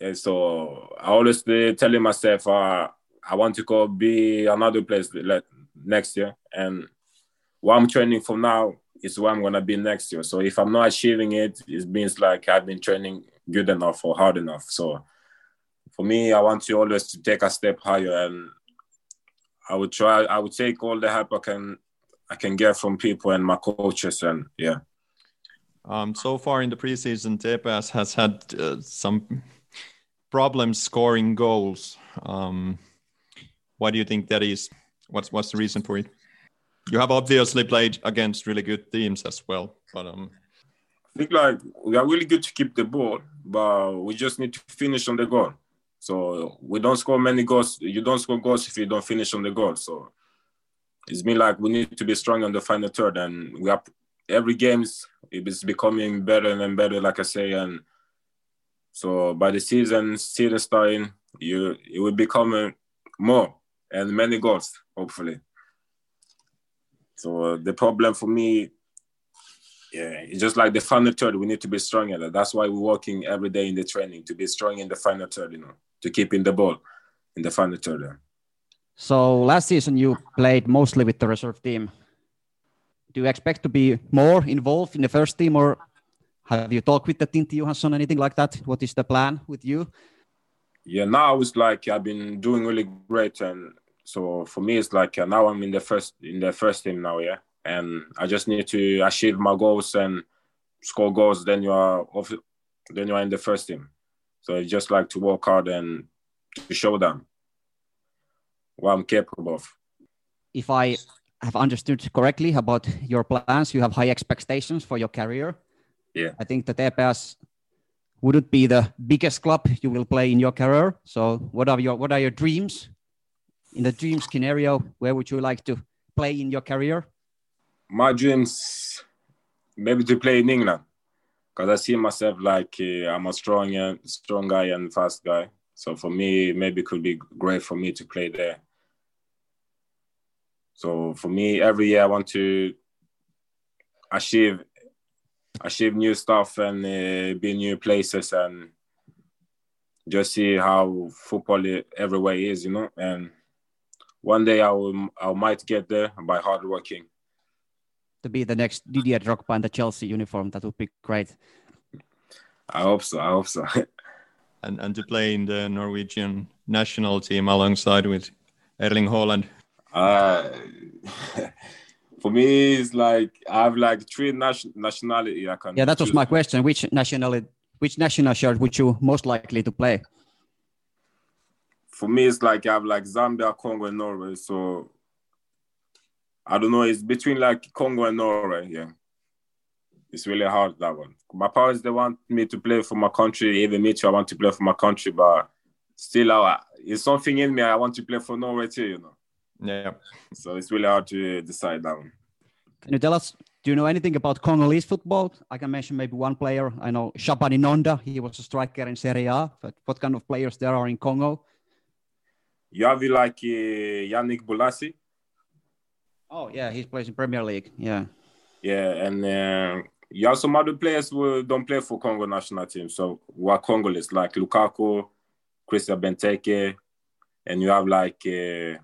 And so I always telling myself, uh, I want to go be another place like next year. And what I'm training for now is where I'm gonna be next year. So if I'm not achieving it, it means like I've been training good enough or hard enough. So for me, I want to always to take a step higher and I would try I would take all the help I can I can get from people and my coaches and yeah.
Um, so far in the preseason, TPS has had uh, some problems scoring goals. Um, why do you think that is? What's what's the reason for it? You have obviously played against really good teams as well, but um,
I think like we are really good to keep the ball, but we just need to finish on the goal. So we don't score many goals. You don't score goals if you don't finish on the goal. So it's been like we need to be strong on the final third, and we are every games it is becoming better and better, like I say. And so by the season season starting, you it will become uh, more and many goals, hopefully. So uh, the problem for me yeah, it's just like the final third. We need to be strong at it. That's why we're working every day in the training to be strong in the final third, you know, to keep in the ball in the final third.
So last season you played mostly with the reserve team. Do you expect to be more involved in the first team, or have you talked with the Tintti Johansson, anything like that? What is the plan with you?
Yeah, now it's like I've been doing really great, and so for me it's like uh, now I'm in the first in the first team now, yeah, and I just need to achieve my goals and score goals. Then you are off, then you are in the first team. So it's just like to work hard and to show them what I'm capable of.
If I have understood correctly about your plans, you have high expectations for your career.
Yeah.
I think that TPS wouldn't be the biggest club you will play in your career. So what are your what are your dreams in the dream scenario, where would you like to play in your career?
My dreams, maybe to play in England, because I see myself like uh, I'm a strong and strong guy and fast guy. So for me, maybe it could be great for me to play there. So for me, every year I want to achieve achieve new stuff and uh, be new places and just see how football everywhere is, you know. And one day I will I might get there by hard working.
To be the next Didier Drogba in the Chelsea uniform, that would be great.
I hope so. I hope so.
and and to play in the Norwegian national team alongside with Erling Haaland.
Uh, for me, it's like I have like three nation- nationality I can.
Yeah, that was my question. Which nationality, which national shirt would you most likely to play?
For me, it's like I have like Zambia, Congo, and Norway. So I don't know. It's between like Congo and Norway. Yeah, it's really hard that one. My parents they want me to play for my country. Even me too. I want to play for my country, but still, I, it's something in me. I want to play for Norway too. You know.
Yeah.
So it's really hard to decide that one.
Can you tell us, do you know anything about Congolese football? I can mention maybe one player. I know Shabani Nonda, he was a striker in Serie A. But what kind of players there are in Congo?
You have like uh, Yannick Bolasie.
Oh, yeah, he plays in Premier League. Yeah.
Yeah, and uh, you have some other players who don't play for Congo national team. So who are Congolese, like Lukaku, Christian Benteke, and you have like uh,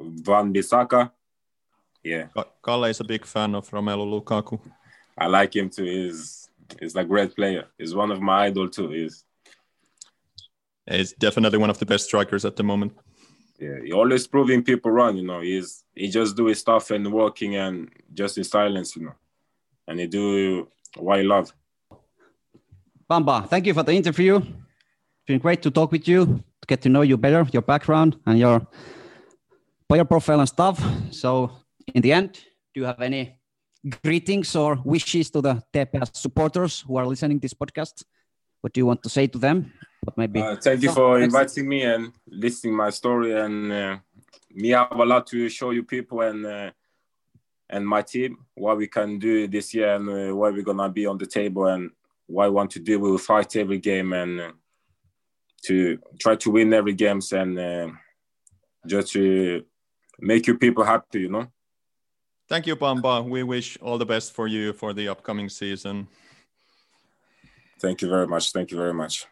Wan-Bissaka. Yeah,
Kalle is a big fan of Romelu Lukaku.
I like him too. He's he's a great player. He's one of my idol too. He's
He's definitely one of the best strikers at the moment.
yeah, he always proving people wrong. You know, he's he just do his stuff and working and just in silence. You know, and he do what he love.
Bamba, thank you for the interview. It's been great to talk with you, to get to know you better, your background and your player profile and stuff. So, in the end, do you have any greetings or wishes to the TPS supporters who are listening this podcast? What do you want to say to them? What maybe?
Uh, thank you
So,
for inviting me and listening my story. And uh, me have a lot to show you people and uh, and my team what we can do this year and uh, where we're gonna be on the table and what I want to do. We will fight every game and uh, to try to win every games and uh, just to make you people happy. You know.
Thank you, Bamba. We wish all the best for you for the upcoming season.
Thank you very much. Thank you very much.